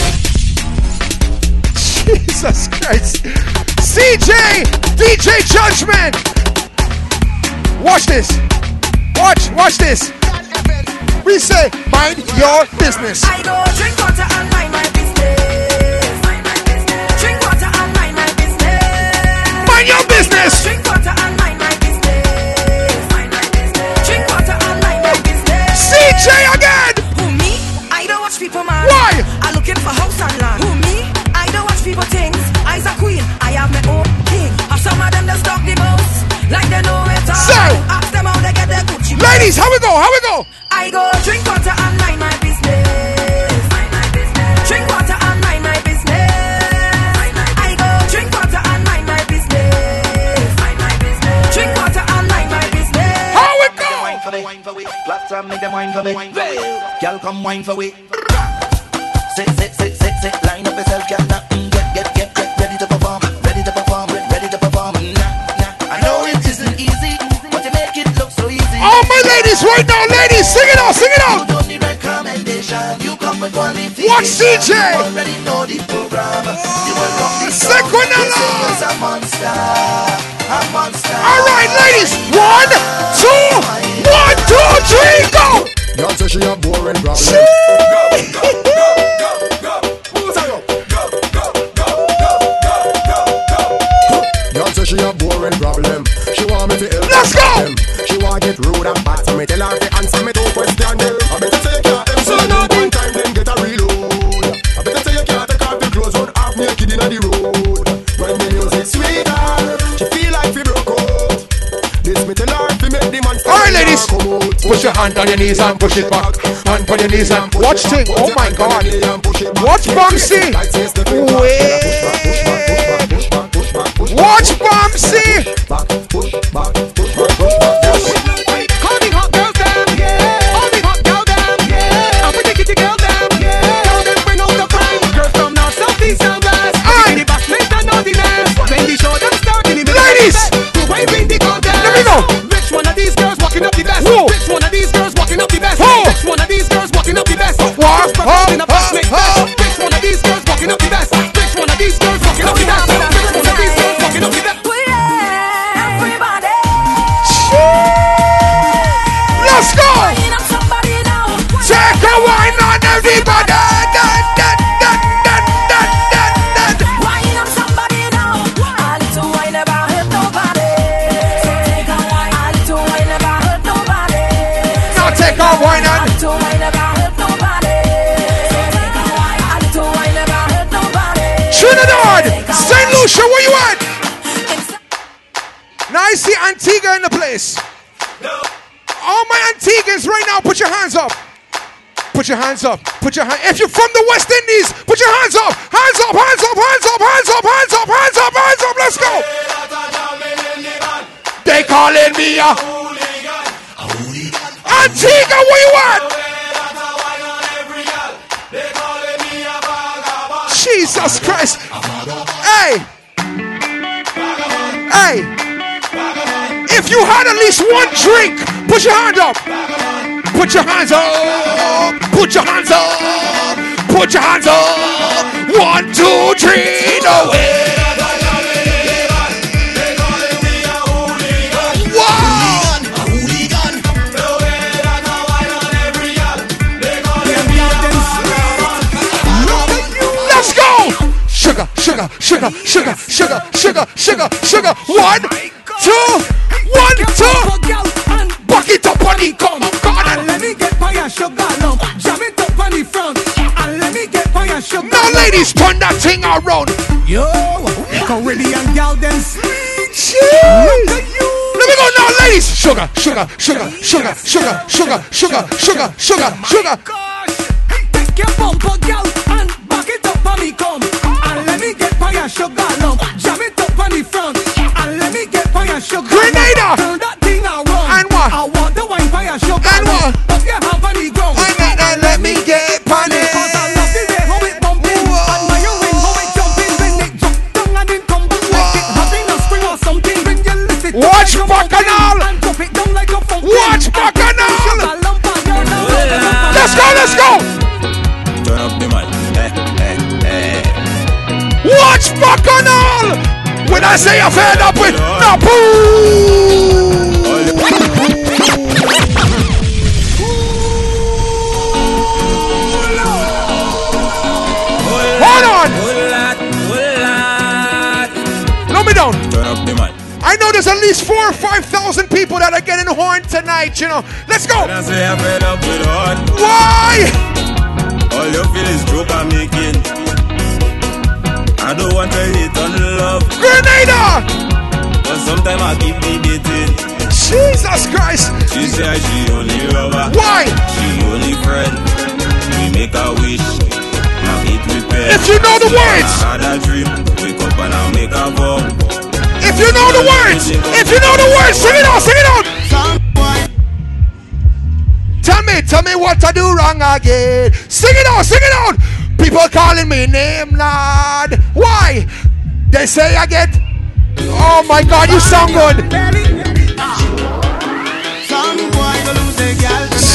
Jesus Christ. CJ, DJ Judgement. Watch this. Watch, watch this. We say, mind your business. I go drink water and mind my business. Drink water and mind my business. Mind your business. For me. Girl, come wine for me. Sit, sit, sit, sit, sit. Line up yourself, girl. Now, mm, get, get, get, get ready to perform. Ready to perform. Ready to perform. Nah, nah. I know it isn't easy, but you make it look so easy. All my ladies right now, ladies, sing it out, sing it out. You don't need recommendation. You come with qualification. Watch CJ. You already know the program. You rock the song. Sequinella. This is a monster. A monster. All right, ladies. One, two, one, two, three, go. Y'all say she a boring problem. Hand on your knees and push it back. Hand on your knees and watch thing. Oh my God. Watch Bumsy. Watch Bumsy. Hands up. Put your hand. If you're from the West Indies, put your hands up. Hands up. Hands up. Hands up. Hands up. Hands up. Hands up. Hands up. Let's go. They calling me a Antigua. Where you at? Jesus Christ. Hey. Hey. If you had at least one drink, put your hand up. Put your hands up. Put your hands up. Put your hands up. One, two, three. No. Way. Let's go! Sugar, sugar, sugar, sugar, sugar, sugar, sugar. One, two, one, two. Buck it up on the come, me get your sugar lump. Jam it up on the front. And let me get your sugar Now, ladies, turn that thing around. Yo, Caribbean gal them sweet. Jeez. Let me go now, ladies. Sugar, sugar, sugar, sugar, sugar, sugar, sugar, sugar, sugar, oh sugar. Take your bumper gal and back it up on me come. And let me get your sugar lump. Jam it up on the front. And let me get your sugar Grenada. Turn that thing around. And what? When I say you're fed up with no poo. Hold on. Slow me down. Turn up the man. I know there's at least four or five thousand people that are getting horned tonight, you know. Let's go. I say I'm fed up with hard. Why? All you feel is joke I'm making. I don't want to love. Grenada! But sometimes I keep debating. Jesus Christ! She say she only lover. Why? She only friend. We make a wish. Now it repair. If you know the words. I had a dream. Wake up and I make a vow. If you know the words, if you know the words, sing it out, sing it out. Tell me, tell me what I do wrong again. Sing it out, sing it out. People calling me name, lad. Why? They say I get. Oh my God, you sound good.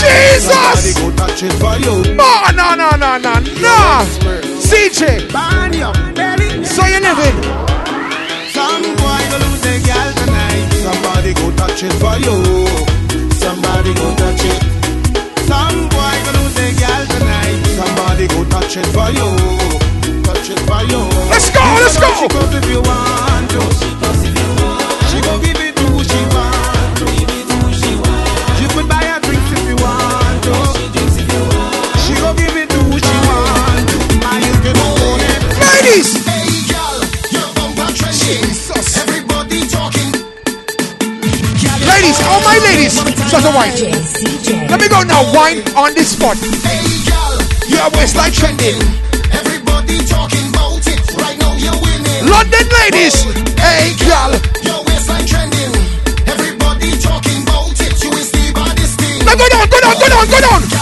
Jesus! Oh, no, no, no, no, no, no. CJ. So you living. Somebody go touch it for you. Go. She goes if you want to. She go give it to who she want to. She could buy her drinks if you want to. She go give it to who she want to. And you can own it. Ladies! Everybody talking. Ladies, all my ladies, just a wine. Let me go now, wine on this spot. Hey girl, Your waistline trending. London ladies, hey girl. Your waistline trending. Everybody talking about it. You is the baddest thing. Now go down, go down, go down, go. Down.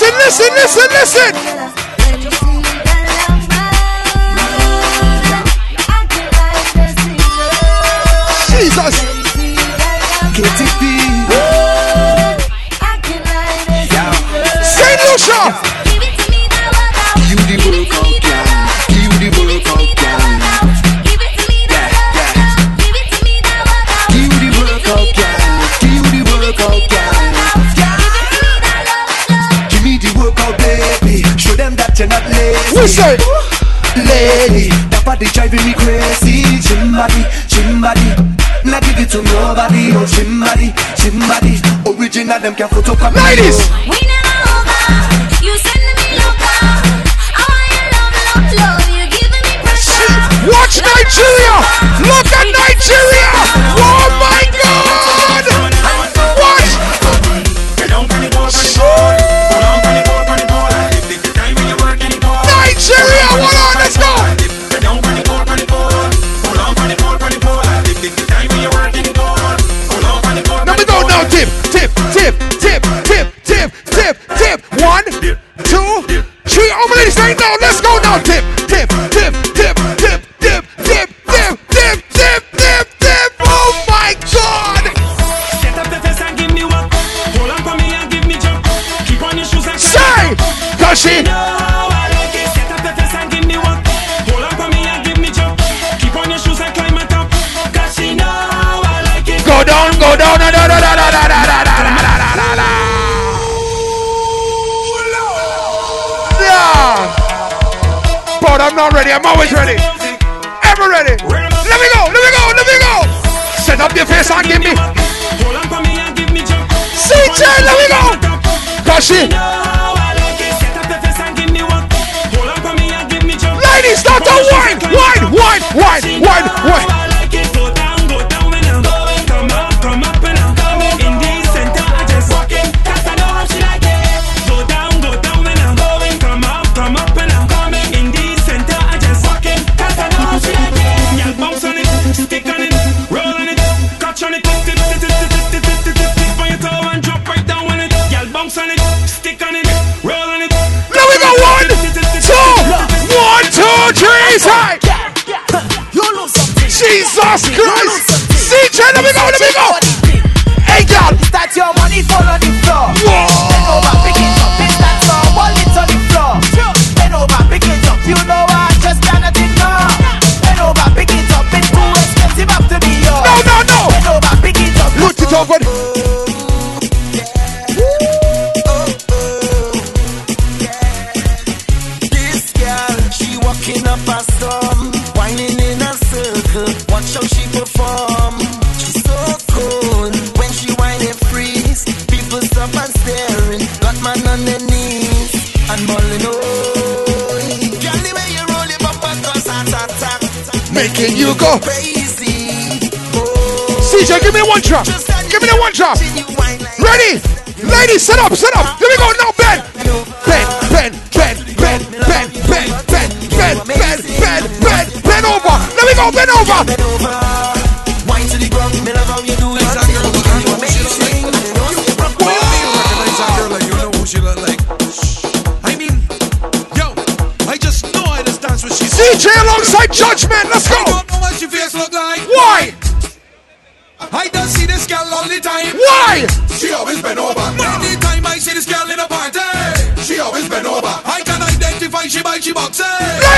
listen, listen, listen, listen. Jesus. It we say? Lady, that body driving me crazy. Gym body, gym. Not give it to nobody. Oh, gym body. Original, them can photo come Ladies! We never over. You sending me loca. Oh, I want your love, love, love. You giving me pressure. Watch Nigeria!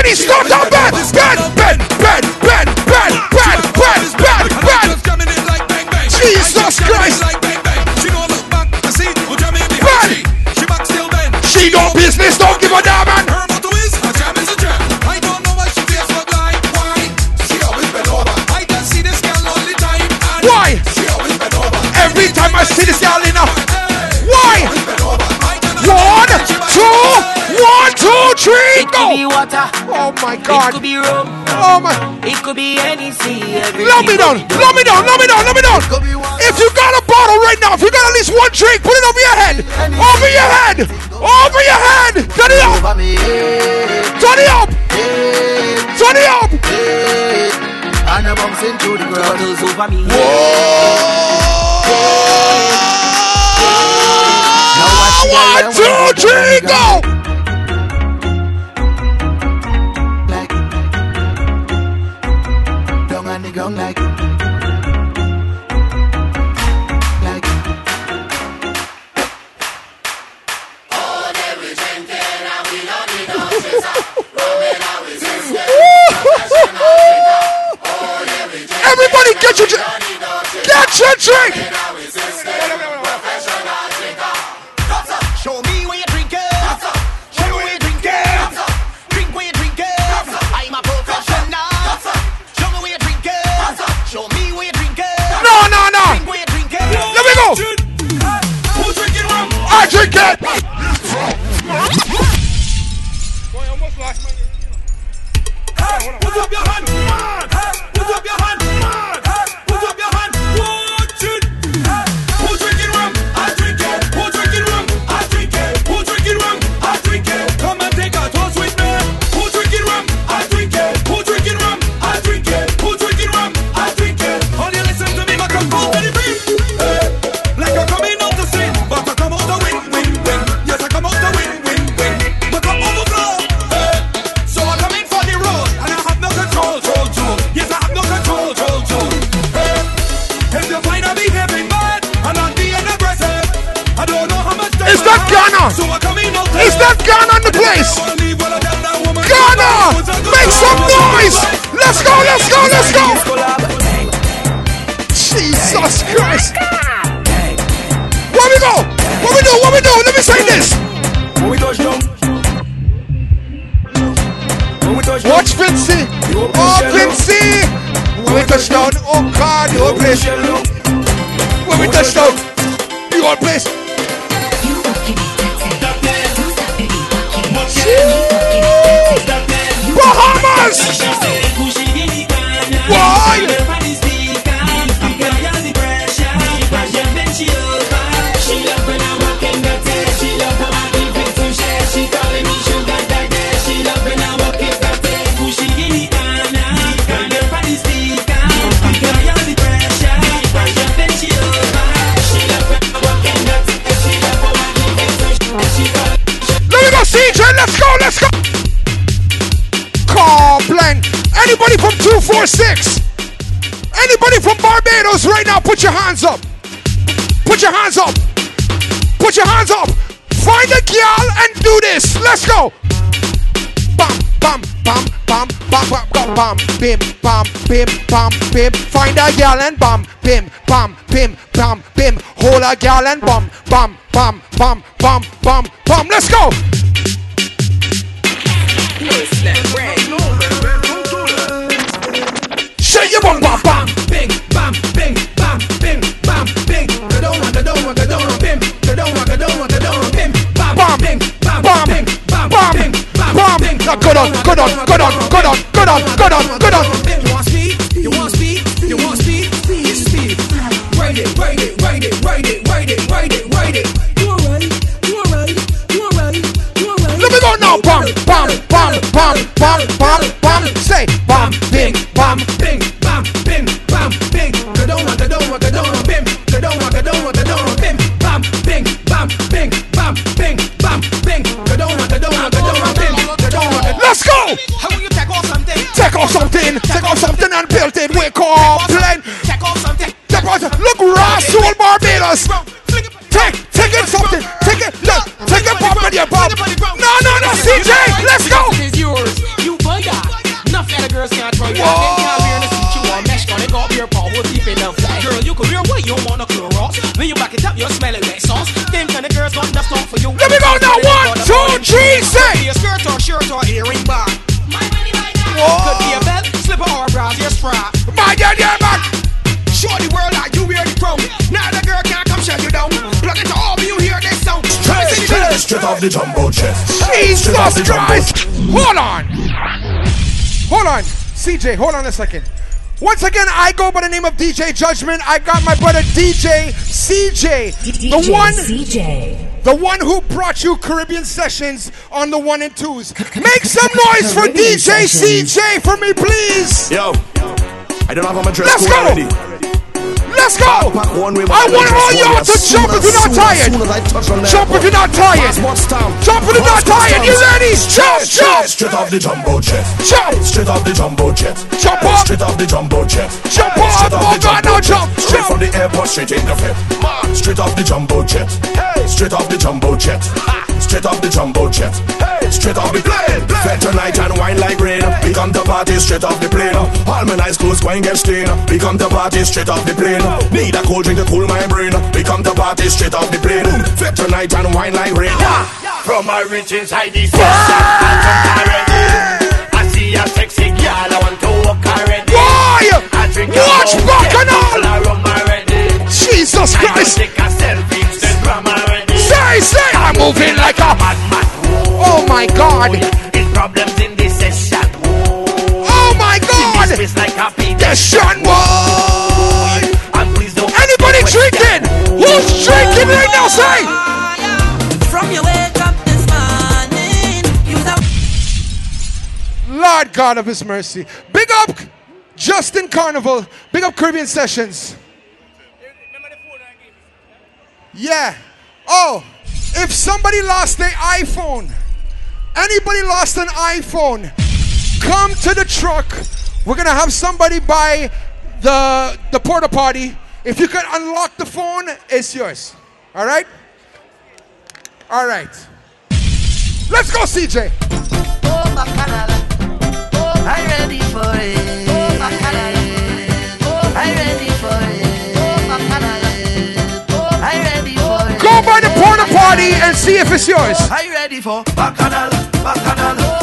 When it's not that bad, bad, bad, bad, bad, bad, bad, bad, bad, bad. Jesus Christ. Bad. She no business, don't give a damn man. Why? Every time I see this girl in a one, two, one, two, three, go. Give me water. Oh my God. It could be rum. Oh my. It could be anything. Blow me down. Blow me down. Blow me down. Blow me down. If you got a bottle right now, if you got at least one drink, put it over your head. Over your head. Over your head. Turn it up. Turn it up. Turn it up. And I'm bouncing into the ground. over me. Whoa. One, two, three, go! I almost lost my. Hey, hey, put up your hand! Hey, put up your hand! hands up. Put your hands up. Put your hands up. Find a girl and do this. Let's go. Bam, bam, bam, bam, bam, bam, bam, bam, bim, bam, bim, bam, bim. Find a girl and bam, bim, bam, bim, bam, bim. Hold a girl and bam. Off the. Jesus Straight off the jumbo Christ! Hold on. Hold on. CJ, hold on a second. Once again, I go by the name of DJ Judgement. I got my brother DJ CJ. the one CJ. the one who brought you Caribbean sessions on the one and twos. Make some noise for DJ sessions. CJ for me, please. Yo, I don't have my dress Let's code go. already. Let's go. I want all y'all to jump if you're not tired. Jump if you're not tired. Jump if you're not tired. You ready? Jump, jump. Straight off the jumbo jet. Jump. Straight off the jumbo jet. Jump up. Straight off the jumbo jet. Jump up. Straight off Oh, the God, jumbo now jet. jump, Straight from the airport, straight in the fit. Straight off the jumbo jet. Hey, straight off the jumbo jet. Straight off the jumbo jet. Hey, straight off the plane. Fed tonight and wine like rain. We come to party straight off the plane. All my nice clothes going get stained. We come to party straight off the plane. Need a cold drink to cool my brain. We come to party straight off the plane. Fed tonight and wine like rain. From my rich inside the session, I already. I see a sexy girl, I want to walk already. Why? I drink Watch a rum, Bacchanal. get a rum already. Jesus Christ. Say, say, I'm moving like a madman. Oh my God. It's problems in this session. Oh my God. This is like a Session boy. And please don't Anybody drinking? Who's drinking right now? Say. From your wake up this morning, you. Lord God of His mercy. Big up Justin Carnival. Big up Caribbean Sessions. Yeah. Oh, if somebody lost their iPhone, anybody lost an iPhone, come to the truck. We're gonna have somebody buy the the porta potty. If you can unlock the phone, it's yours. All right. All right. Let's go, CJ. Oh, Bacchanal. Oh, I'm ready for it. If it's yours. I'm ready for Bacchanal, Bacchanal,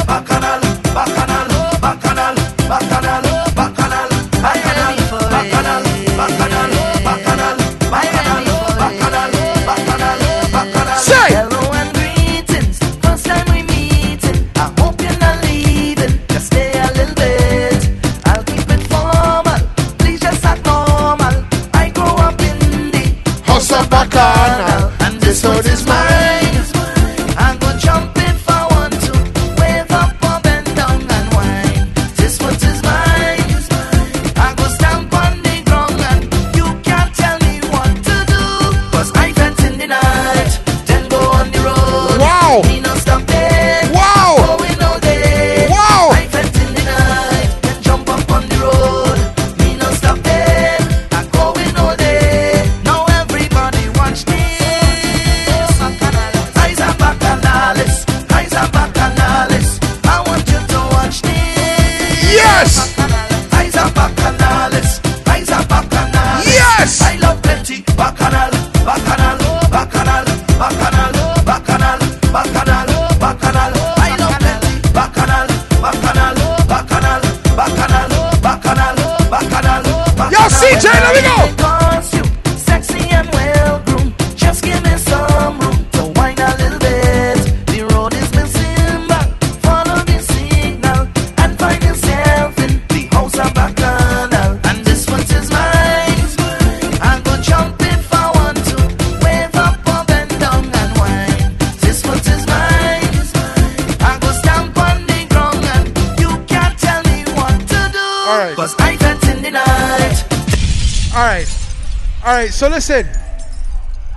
right. So listen,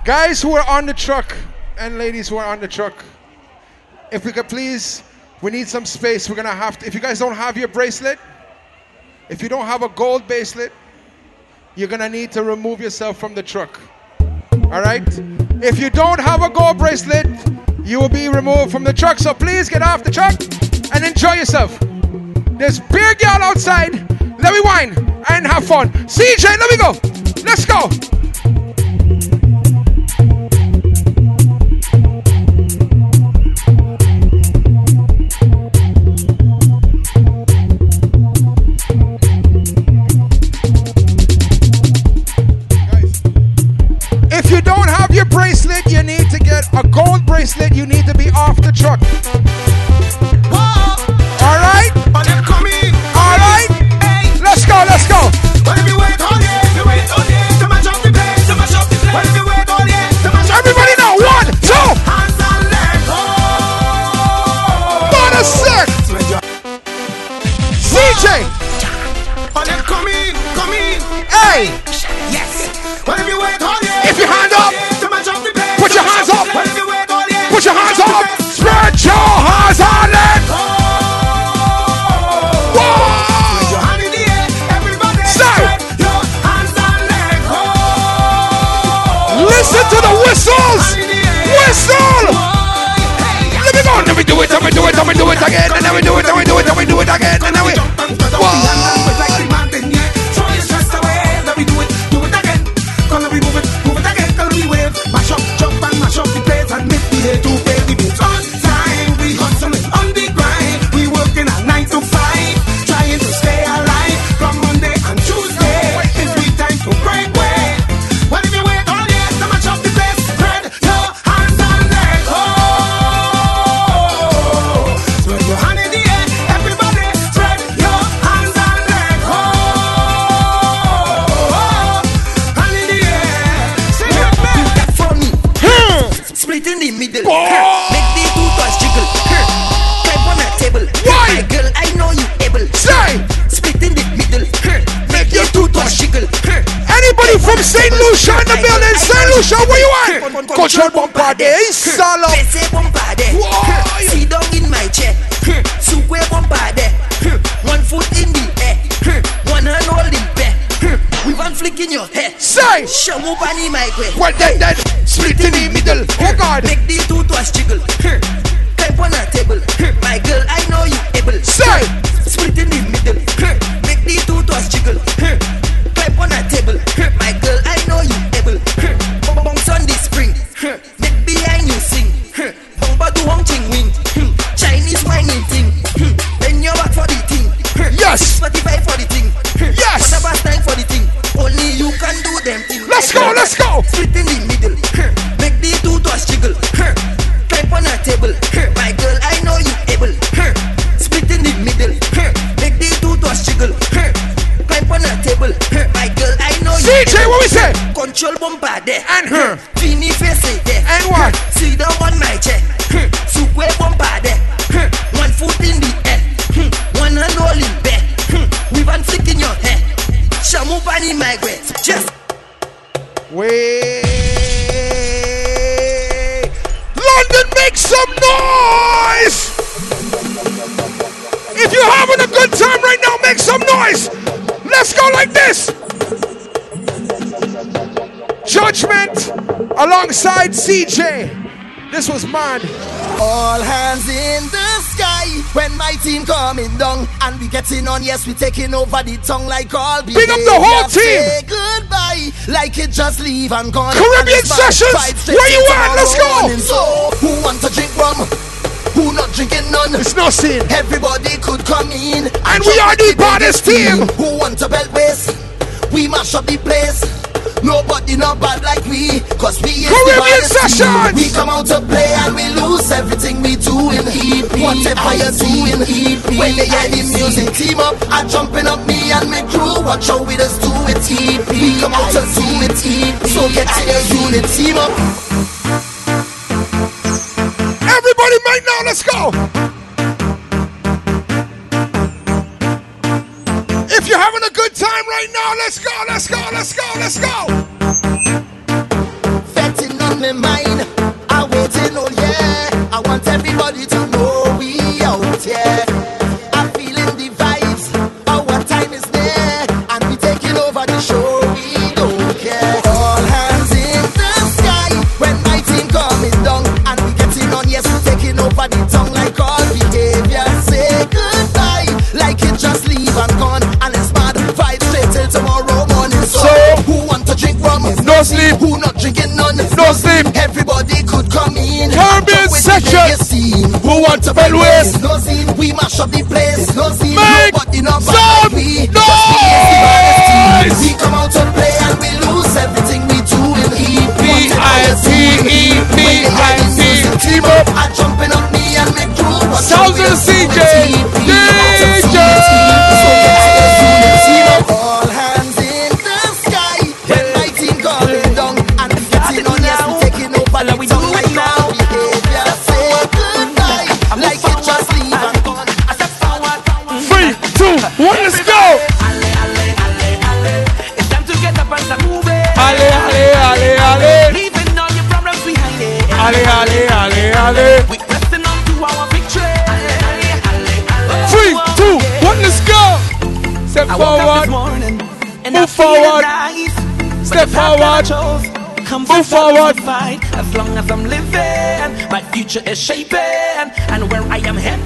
guys who are on the truck and ladies who are on the truck, if we could please, we need some space. We're gonna have to. If you guys don't have your bracelet, If you don't have a gold bracelet, you're gonna need to remove yourself from the truck. All right? If you don't have a gold bracelet, you will be removed from the truck. So please get off the truck and enjoy yourself. There's beer girl outside. Let me wine and have fun. CJ, let me go. Let's go. If you don't have your bracelet, you need to get a gold bracelet. You need to be off the truck. All right? Up. Spread your hands on it. Put your hand in the air. Everybody. Spread your hands and let go. Listen to the whistles. Whistle. Let me go. Let me do it. Let me do it. Let me do it again. And then we do it. Let me do it. Let me do it again. And then we. St. Lucia in the building? St. Lucia, where you at? Control bumper there. Salo. Pani. Just Wait. London, make some noise. If you're having a good time right now, make some noise. Let's go like this. Judgement alongside CJ. This was mad. All hands in the sky when my team coming down and we getting on. Yes, we taking over the tongue like all. Big up the whole team. Say goodbye, like it just leave and gone. Caribbean And Sessions, where you at? Let's go. morning. So, who want to drink rum? Who not drinking none? It's no sin. Everybody could come in, And we are the baddest team. Who want to belt waist? We mash up the place. Nobody not bad like we, cause we is the Caribbean team. We come out to play and we lose everything we do in EP. Whatever you do in EP. When they hear the music team up, I jumping up me and my crew. Watch how we just do it EP. We come out to do it EP. So get to your unit team up. Everybody right now, let's go. Having a good time right now, let's go, let's go, let's go, let's go. Fetting on my mind, I waiting all year. No sleep. Who not drinking none? No sleep. Everybody could come in. Caribbean section. Who want to bend waist? No scene, we mash up the place. No scene, Make nobody not some we. Just we is the baddest team. We come out to play and we lose everything we do in. B-I-T-E-P-I-T. Team up. I I forward. morning and Move forward. nice. Step But the path that I forward. comes Move forward. fight. As long as I'm living, my future is shaping, and where I am headed.